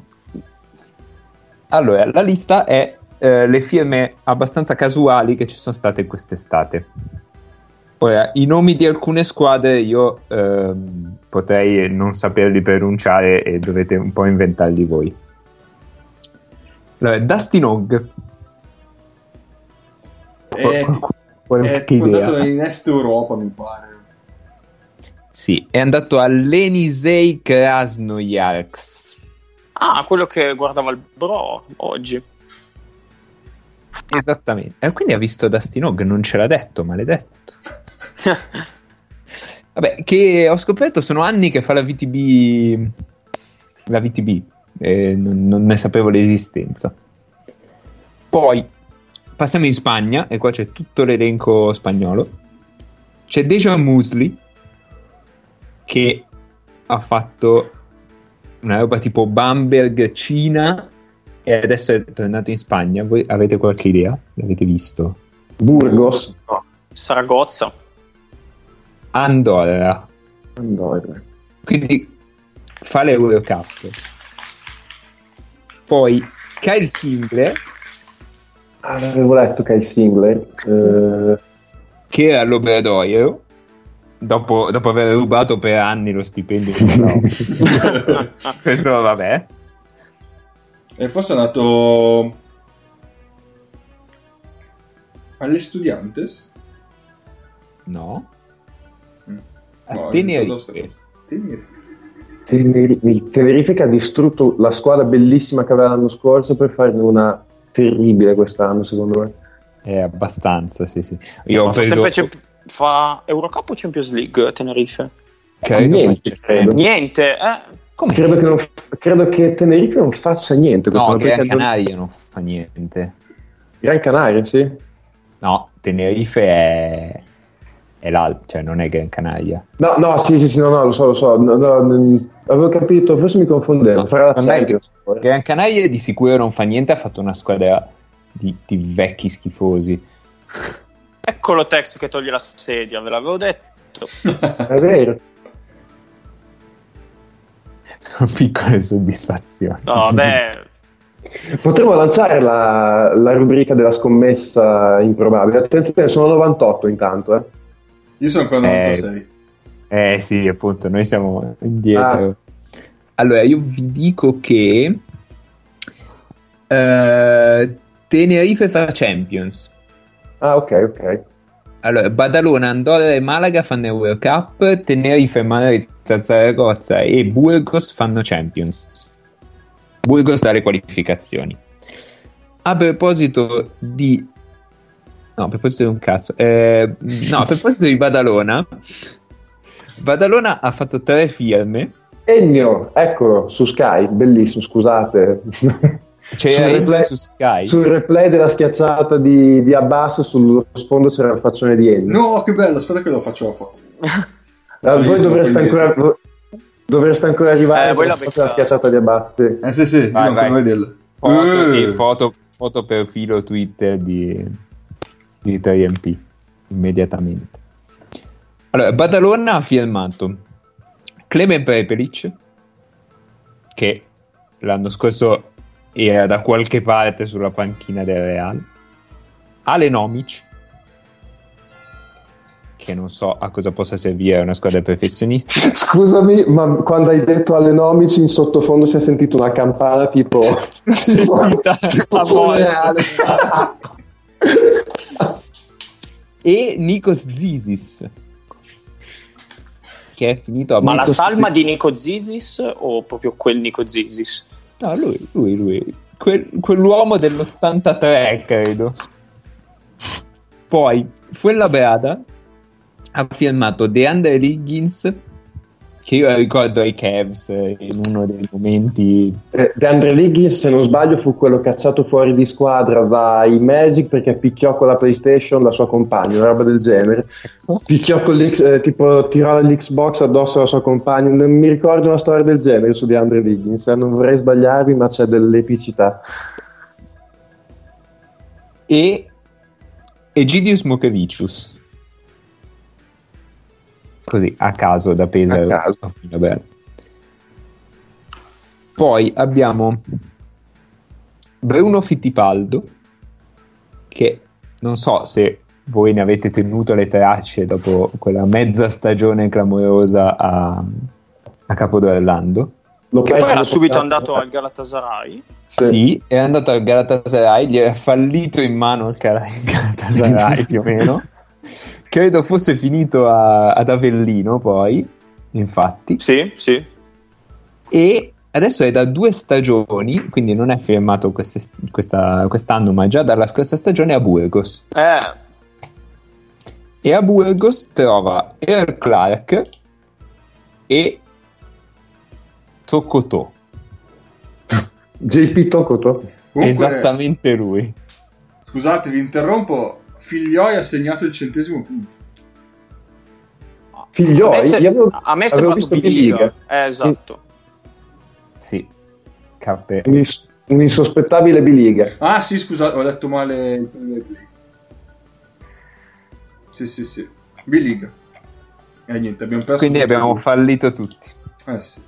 Allora, la lista è eh, le firme abbastanza casuali che ci sono state quest'estate. Ora, i nomi di alcune squadre io ehm, potrei non saperli pronunciare e dovete un po' inventarli voi. Allora, Dustin Hogg. È, è andato in Est Europa, mi pare. Sì, è andato all'Enisei Krasnoyarsk. Ah, quello che guardava il bro oggi. Esattamente. E quindi ha visto Dustin Hogg, non ce l'ha detto, maledetto. Vabbè, che ho scoperto sono anni che fa la VTB. La VTB, e non, non ne sapevo l'esistenza. Poi passiamo in Spagna, e qua c'è tutto l'elenco spagnolo. C'è Dejan Musli, che ha fatto una roba tipo Bamberg Cina e adesso è tornato in Spagna. Voi avete qualche idea? L'avete visto? Burgos? No, Saragozza. Andorra. Andorra. Quindi fa l'Eurocup. Poi Kyle Singler, Ah, avevo letto che è il Singler. Eh, che era all'Obradoiro, dopo, dopo aver rubato per anni lo stipendio di Bravo. Questo vabbè. E forse è andato alle Studiantes? No. Mm. A No, Tenerife. Tenerife. Tenerife che ha distrutto la squadra bellissima che aveva l'anno scorso per farne una terribile quest'anno, secondo me. È abbastanza, sì, sì. Io ho Ma fa preso... sempre Champ- fa Eurocup o Champions League Tenerife? Credo Niente. Niente, eh? Credo che, non, credo che Tenerife non faccia niente. No, Gran Canaria non fa niente. Gran Canaria, sì. No, Tenerife è, è l'altro, cioè non è Gran Canaria. No, no, sì, sì, sì, no, no, lo so, lo so. No, no, mm, avevo capito, forse mi confondevo. No. Gran Canaria di sicuro non fa niente, ha fatto una squadra di, di vecchi schifosi. eccolo Tex che toglie la sedia, ve l'avevo detto. È vero. Sono piccole soddisfazioni. No, vabbè, Potremmo lanciare la, la rubrica della scommessa improbabile. Attenzione, sono 98 intanto, eh. Io sono ancora Eh, 96. Eh sì, appunto, noi siamo indietro. Allora, io vi dico che eh, Tenerife fa Champions. Ah, ok, ok. Allora, Badalona, Andorra e Malaga fanno Euro Cup, Tenerife, Manresa, Zaragoza e Burgos fanno Champions. Burgos dalle qualificazioni. A proposito di... No, a proposito di un cazzo. Eh, no, a proposito di Badalona, Badalona ha fatto tre firme. Ennio, eccolo, su Sky, bellissimo, scusate. C'era Sul replay- su Sky. Sul replay della schiacciata di, di Abbas, sullo sfondo c'era il faccione di Ennio. No, che bello, aspetta che lo faccio la foto. Ah, voi dovreste ancora, dovreste ancora arrivare Eh, voi per la la foto della beccate. schiacciata di Abbas. sì. Eh sì, sì, Vai, vai. vederlo. foto, Eh. e foto, foto profilo Twitter di, di 3MP immediatamente. Allora, Badalona ha firmato Clemen Prepelic, che l'anno scorso era da qualche parte sulla panchina del Real, Ale Nomic, che non so a cosa possa servire una squadra professionistica. Scusami, ma quando hai detto alle nomici in sottofondo si è sentito una campana tipo... Tipo a volte. funerale. e Nikos Zizis che è finito a ma la Nikos salma Zizis- di Nico Zizis o proprio quel Nico Zizis? No lui lui lui. Quel- quell'uomo dell'83 credo. Poi Fuenlabrada ha firmato DeAndre Liggins che io ricordo ai Cavs in uno dei momenti Eh, DeAndre Liggins, se non sbaglio, fu quello cacciato fuori di squadra dai Magic perché picchiò con la PlayStation la sua compagna, una roba del genere. Picchiò con l'X, eh, tipo tirò l'Xbox addosso alla sua compagna. Non mi ricordo una storia del genere su DeAndre Liggins. eh, Non vorrei sbagliarmi, ma c'è dell'epicità. e Egidius Mokevicius così a caso da Pesaro A caso. Vabbè. poi abbiamo Bruno Fittipaldo che non so se voi ne avete tenuto le tracce dopo quella mezza stagione clamorosa a, a Capodorlando Lo Che poi era subito andato al Galatasaray. Sì. Sì, è andato al Galatasaray, gli è fallito in mano il Galatasaray più o meno. Credo fosse finito a- ad Avellino poi, infatti. Sì, sì. E adesso è da due stagioni, quindi non è firmato queste- questa- quest'anno, ma già dalla scorsa stagione a Burgos. Eh, E a Burgos trova Earl Clark e Tokotò. JP Tokoto. Comunque, Esattamente lui. Scusate, vi interrompo. Figlioi ha segnato il centesimo punto. Figlioi, a me, se- avevo, a me è avevo visto Biliga. Biliga. Eh, esatto. Sì. Cappe. Un, ins- un insospettabile biliga. Ah sì, scusate, ho letto male. Sì, sì, sì. B-League. E niente, abbiamo perso. Quindi abbiamo fallito tutti. Eh sì.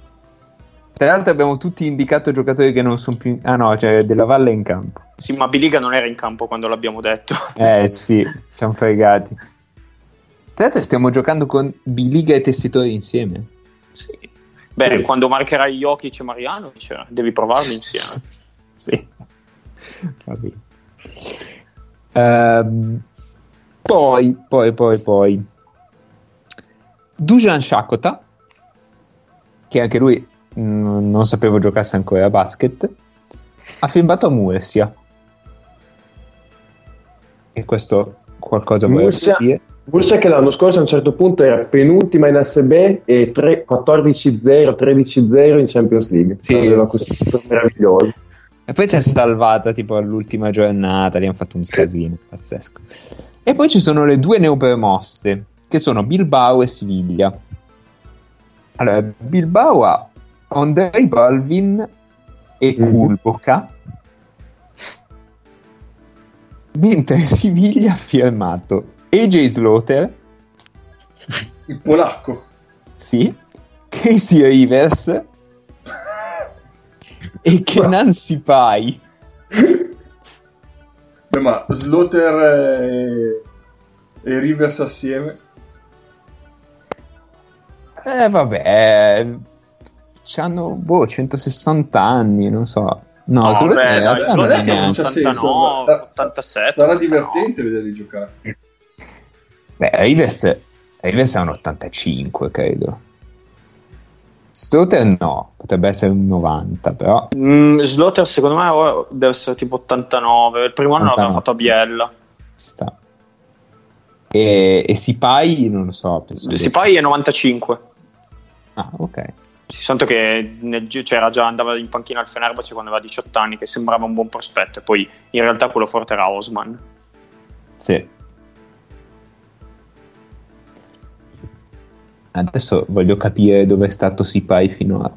Tra l'altro abbiamo tutti indicato giocatori che non sono più... Ah no, cioè Della Valle in campo. Sì, ma Biliga non era in campo quando l'abbiamo detto. Eh sì, ci hanno fregati. Tra l'altro stiamo giocando con Biliga e Tessitori insieme. Sì. Beh, Sì. quando marcherai Jokic e Mariano, cioè, devi provarli insieme. sì. Va bene. Ehm, poi, poi, poi, poi... Dujan Shakota, che anche lui mm, non sapevo giocasse ancora a basket, ha firmato a Murcia. E questo qualcosa Murcia, dire? Forse che l'anno scorso a un certo punto era penultima in SB e 3 14-0, 13-0 in Champions League. Sì. Aveva questo meraviglioso. E poi si è salvata tipo all'ultima giornata, lì hanno fatto un casino pazzesco. E poi ci sono le due neopromosse, che sono Bilbao e Siviglia. Allora, Bilbao ha Andrei Balvin e Mhm. Kulboka, mentre Siviglia ha firmato AJ Slaughter, Il polacco. sì, Casey Rivers e Kenan Sipai. Beh, ma Slaughter e, e Rivers assieme. Eh vabbè, hanno boh, 160 anni, non so. No, No, Slaughter beh, in dai, non è che non senso. 89, ma sa- 87, sarà 89. divertente vederli giocare. Beh, Rivers, Rivers è un 85, credo. Slaughter no, potrebbe essere un 90, però. Mm, Slaughter secondo me deve essere tipo 89. Il primo anno l'aveva 89. fatto a Biella. ci sta. E, e Sipai, non lo so. penso Si poi è 95. Ah, ok. Si sento che nel c'era già andava in panchina al Fenerbahce quando aveva 18 anni, che sembrava un buon prospetto. E poi in realtà quello forte era Osman. Sì. Adesso voglio capire dove è stato Sipai fino a...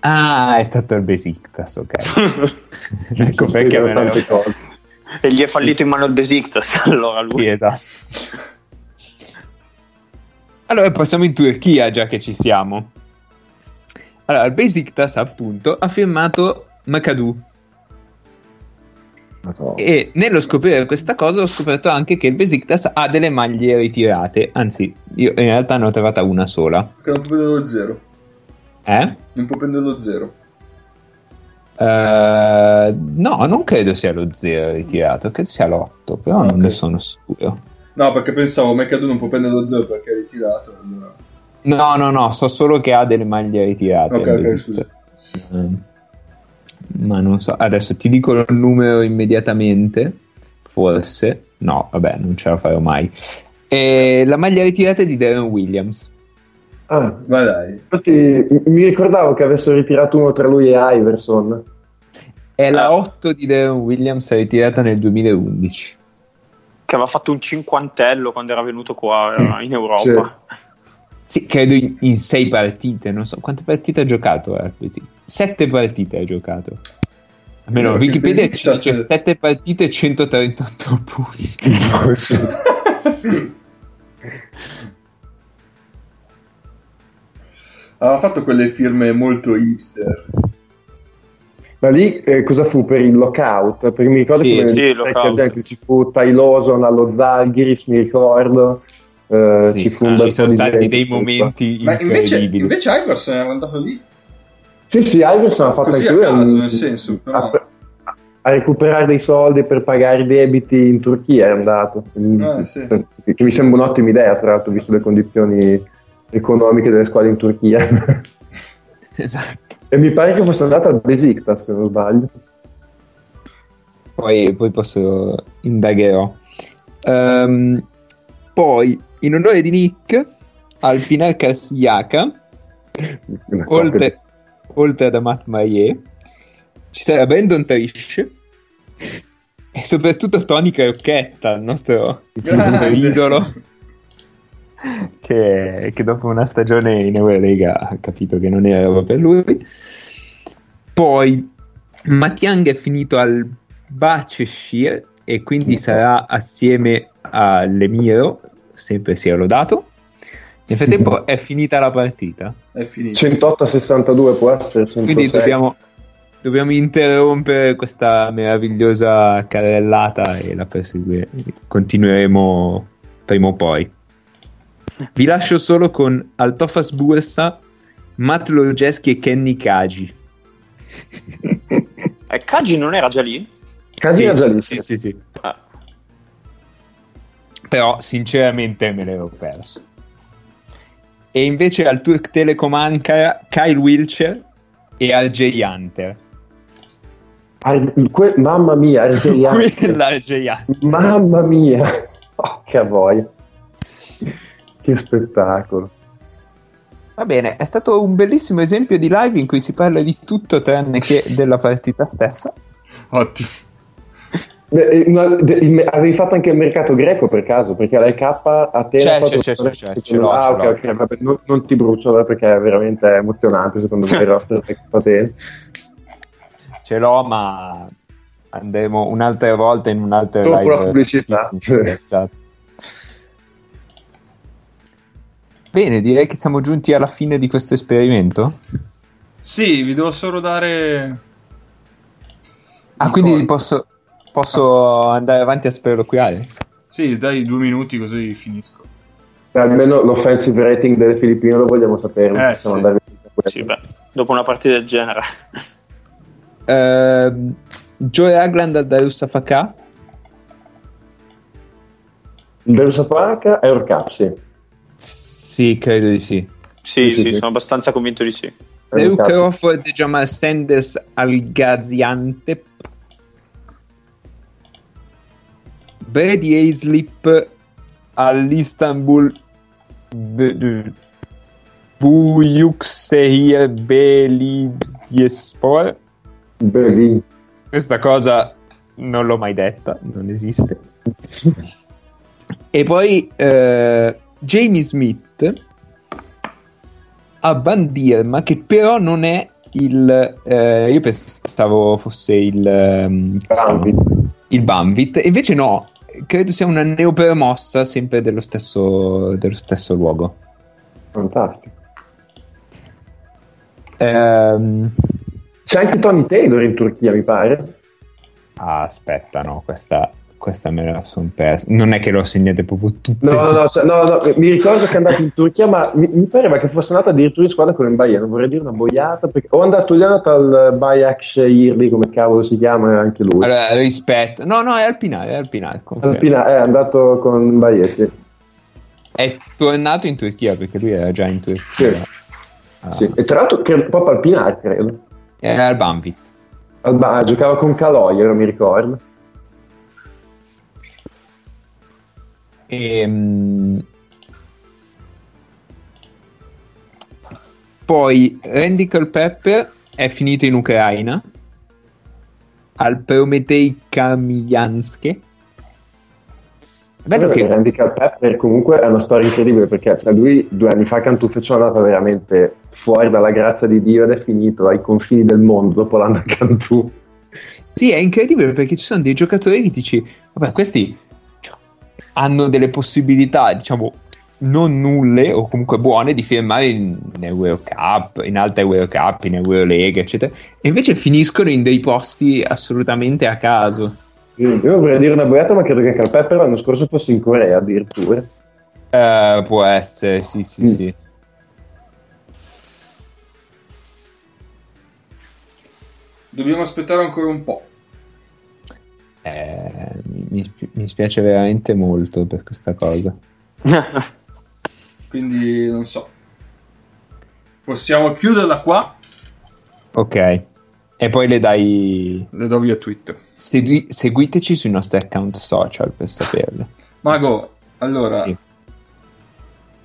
Ah, è stato il Besiktas, ok. ecco perché ne tante cose. e gli è fallito in mano il Besiktas. Allora lui. Sì, esatto. Allora passiamo in Turchia, già che ci siamo. Allora, il Besiktas, appunto, ha firmato. Madonna. E nello scoprire questa cosa ho scoperto anche che il Besiktas ha delle maglie ritirate. Anzi, io in realtà ne ho trovata una sola. Che non può prendere lo zero. Eh? Non può prendere lo zero. Eh, no, non credo sia lo 0 ritirato, credo sia l'8, però Ah, non ne sono sicuro. No, perché pensavo McAdoo non può prendere lo zero perché è ritirato. Allora... No, no, no, so solo che ha delle maglie ritirate. Ok, ok, Besiktas. Ehm, ma non so, adesso ti dico il numero immediatamente, forse. No, vabbè, non ce la farò mai. E la maglia ritirata è di Darren Williams. Ah, Ma dai. infatti mi ricordavo che avessero ritirato uno tra lui e Iverson. È la Ah. 8 di Darren Williams ritirata nel 2011. Che aveva fatto un cinquantello quando era venuto qua eh, in Europa. Sì, credo in, in sei partite, non so quante partite ha giocato. Così. Sette partite ha giocato. Almeno Allora, Wikipedia dice Besiktas- 7 partite e 138 punti. Aveva fatto quelle firme molto hipster. Ma lì eh, cosa fu per il lockout? Perché mi ricordo Sì, che sì, ci fu Ty Lawson allo Zalgiris, mi ricordo. Eh, Sì, ci fu un ci bel sono po' di stati dei momenti Ma invece, invece Iverson era andato lì. Sì, sì, Iverson ha fatto Così anche a lui caso, un- nel senso, però- a, a recuperare dei soldi per pagare i debiti in Turchia è andato. Ah, sì. Che mi sembra un'ottima idea, tra l'altro, visto le condizioni economiche delle squadre in Turchia. Esatto. e mi pare che fosse andato al Besiktas, se non sbaglio. Poi, poi posso indagherò. Ehm, poi, in onore di Nick, al Pinar Karsiaka, Una oltre, oltre ad Amat Maie, ci sarà Brandon Trish e soprattutto Tony Crocchetta, il nostro, il nostro idolo, che, che dopo una stagione in Eurolega ha capito che non era roba per lui. Poi Matiang è finito al Baceshir e quindi sarà assieme all'Emiro, sempre sia lodato. Nel frattempo è finita la partita. È finito. 108 a 62 può essere. 106. Quindi dobbiamo, dobbiamo interrompere questa meravigliosa carrellata e la perseguire. Continueremo prima o poi. Vi lascio solo con Altofas Bursa, Matt Lojeski e Kenny Kaji. E Kaji non era già lì? Casi era già lì. Sì, sì, sì. Ah, Però sinceramente me l'ero perso. E invece al Turk Telecom Ankara, Kyle Wilcher e RJ Hunter. Ah, que- mamma mia, RJ Hunter. Quella RJ Hunter. Mamma mia, oh, che voglia. che spettacolo. Va bene, è stato un bellissimo esempio di live in cui si parla di tutto tranne che della partita stessa. Ottimo. Beh, eh, una- de- il me- avevi fatto anche il mercato greco per caso? Perché l'EK a te C'è, fatto- c'è, c'è, c'è, ce l'ho, Ah, ok, ok, vabbè, non, non ti bruciolo perché è veramente emozionante secondo me il roster. Ce l'ho, ma andremo un'altra volta in un'altra Dopo live. la pubblicità. Esatto. Bene, direi che siamo giunti alla fine di questo esperimento. Sì, vi devo solo dare... Ah, quindi po'. posso, posso andare avanti a speroquiare? Sì, dai due minuti così finisco. Almeno l'offensive rating delle Filippine lo vogliamo sapere. Eh, sì. Sì, beh, dopo una partita del genere. Ehm, Joe Ragland al Darius Afaka? Il Derusa Park è Cup, sì. Sì, credo di sì. Sì, Sì, sì, sono abbastanza convinto di sì. Eurocap. Crawford e Jamal Sanders al Gaziantep. Brady Aislip all'Istanbul B- B- Buyukshehir Belediyespor. Belli. Questa cosa non l'ho mai detta, non esiste. e poi eh, Jamie Smith a Bandirma, che però non è il. eh, io pensavo fosse il. ehm, Banvit. il Banvit, e invece no, credo sia una neopromossa sempre dello stesso, dello stesso luogo. Fantastico. Ehm, C'è anche Tony Taylor in Turchia, mi pare. ah, aspetta, no, questa, questa me la sono persa. Non è che l'ho segnate proprio tutte. No, no, no, cioè, no, no, mi ricordo che è andato in Turchia, ma mi, mi pareva che fosse andato addirittura in squadra con il non vorrei dire una boiata, perché o è andato, gli è andato al Bayak Shehirli, come cavolo si chiama, anche lui. Allora, rispetto. No, no, è Alpinare, è Alpinare. confermo. Alpina- è andato con il Bahia, sì. È tornato in Turchia perché lui era già in Turchia. Sì. Ah, Sì. E tra l'altro credo- proprio Alpinar, credo. Era al Banvit. Al Ba- giocava con Caloyer, mi ricordo. Ehm, Poi Randy Culpepper è finito in Ucraina al Prometei Kamianske. Bello che Handicap Pepper comunque è una storia incredibile perché cioè, lui due anni fa Cantufeccio è andato veramente fuori dalla grazia di Dio ed è finito ai confini del mondo dopo l'anno Cantù. Sì, è incredibile perché ci sono dei giocatori che dici, vabbè, questi hanno delle possibilità, diciamo, non nulle o comunque buone di firmare in, in Euro Cup, in alta Euro Cup, in Eurolega, eccetera, e invece finiscono in dei posti assolutamente a caso. Io vorrei dire una boiata ma credo che Calpepper l'anno scorso fosse in Corea addirittura. Eh, può essere, sì, sì, Mm. sì. Dobbiamo aspettare ancora un po'. Eh, mi, mi spiace veramente molto per questa cosa. Quindi non so. Possiamo chiuderla qua. Ok. E poi le dai. Le do via Twitter. Segui- seguiteci sui nostri account social per saperle. Mago, allora, Sì.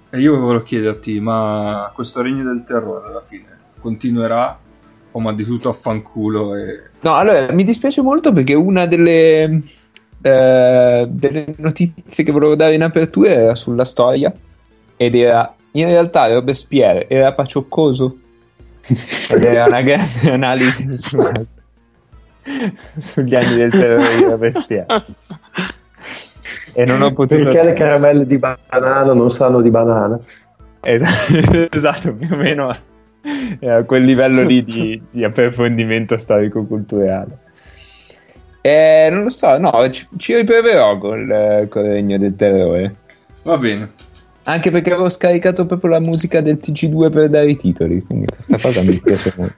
e io volevo chiederti, ma questo regno del terrore alla fine continuerà o mandi tutto a fanculo e... No, allora mi dispiace molto perché una delle, eh, delle notizie che volevo dare in apertura era sulla storia ed era in realtà Robespierre era pacioccoso ed era una grande analisi su- sugli anni del terrore di Robespierre. E non ho potuto Perché le caramelle di banana non sanno di banana? Esatto, esatto, più o meno è a quel livello lì di, di approfondimento storico-culturale. Eh, non lo so, no, ci, ci riproverò col, eh, col Regno del Terrore. Va bene. Anche perché avevo scaricato proprio la musica del TG2 per dare i titoli, quindi questa cosa mi dispiace molto.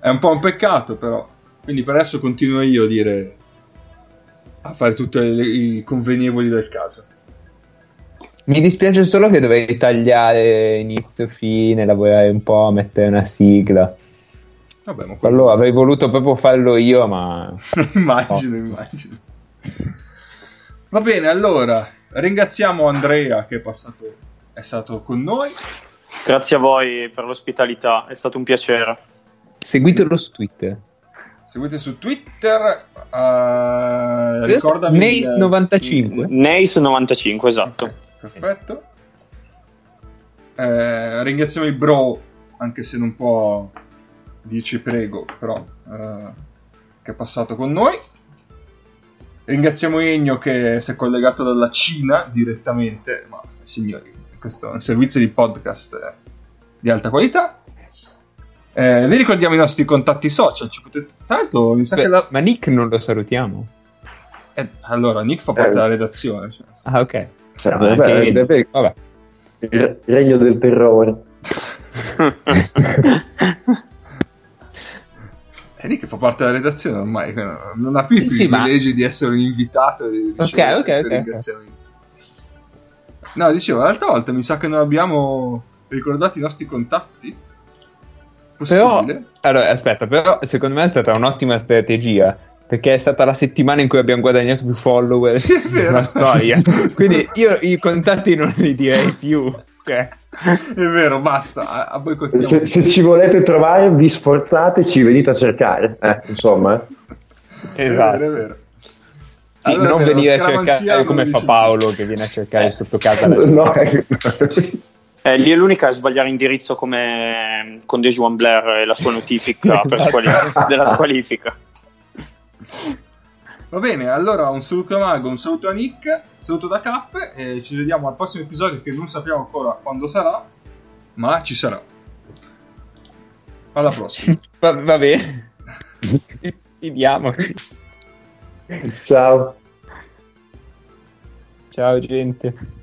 È un po' un peccato però. Quindi per adesso continuo io a dire... a fare tutti i convenevoli del caso. Mi dispiace solo che dovrei tagliare inizio fine, lavorare un po', mettere una sigla. Vabbè, ma quello... Quello avrei voluto proprio farlo io, ma immagino, immagino. Va bene, allora, ringraziamo Andrea che è passato, è stato con noi. Grazie a voi per l'ospitalità, è stato un piacere. Seguitelo su Twitter. Seguite su Twitter. eh, ricordami il- Nace95. Nace 95, esatto. Ok, perfetto. Eh, ringraziamo i bro, anche se non può dici prego, però eh, che è passato con noi. Ringraziamo Ennio che si è collegato dalla Cina direttamente, ma signori, questo è un servizio di podcast eh, di alta qualità. Eh, vi ricordiamo i nostri contatti social, ci potete... L'altro mi sa Beh, che la... Ma Nick non lo salutiamo. eh, allora, Nick fa parte Eh. della redazione. cioè, Ah, ok. Cioè, No, vabbè, anche- deve- vabbè. il regno del terrore. È lì che fa parte della redazione ormai, non ha più i Sì, sì, ma- di essere un invitato e di ricevere Ok, ok, sempre ok, ok. ringraziamenti. No, dicevo, l'altra volta mi sa che non abbiamo ricordato i nostri contatti. Però, Possibile? allora, aspetta, però secondo me è stata un'ottima strategia. Perché è stata la settimana in cui abbiamo guadagnato più follower nella storia. Quindi io i contatti non li direi più. Ok. È vero, basta, a, a. Se, se ci volete trovare, vi sforzate, ci venite a cercare. Eh, insomma, eh. Esatto. È vero, è vero. Sì, Allora, non venire a cercare come dice fa Paolo che viene a cercare sotto casa. No, eh. Eh, lì è l'unica a sbagliare indirizzo come con De Juan Blair e la sua notifica per Esatto. squali- della squalifica. Va bene, allora un saluto a Mago, un saluto a Nick, un saluto da K e ci vediamo al prossimo episodio che non sappiamo ancora quando sarà, ma ci sarà. Alla prossima. Va, va bene. Fidiamoci. Ciao. Ciao gente.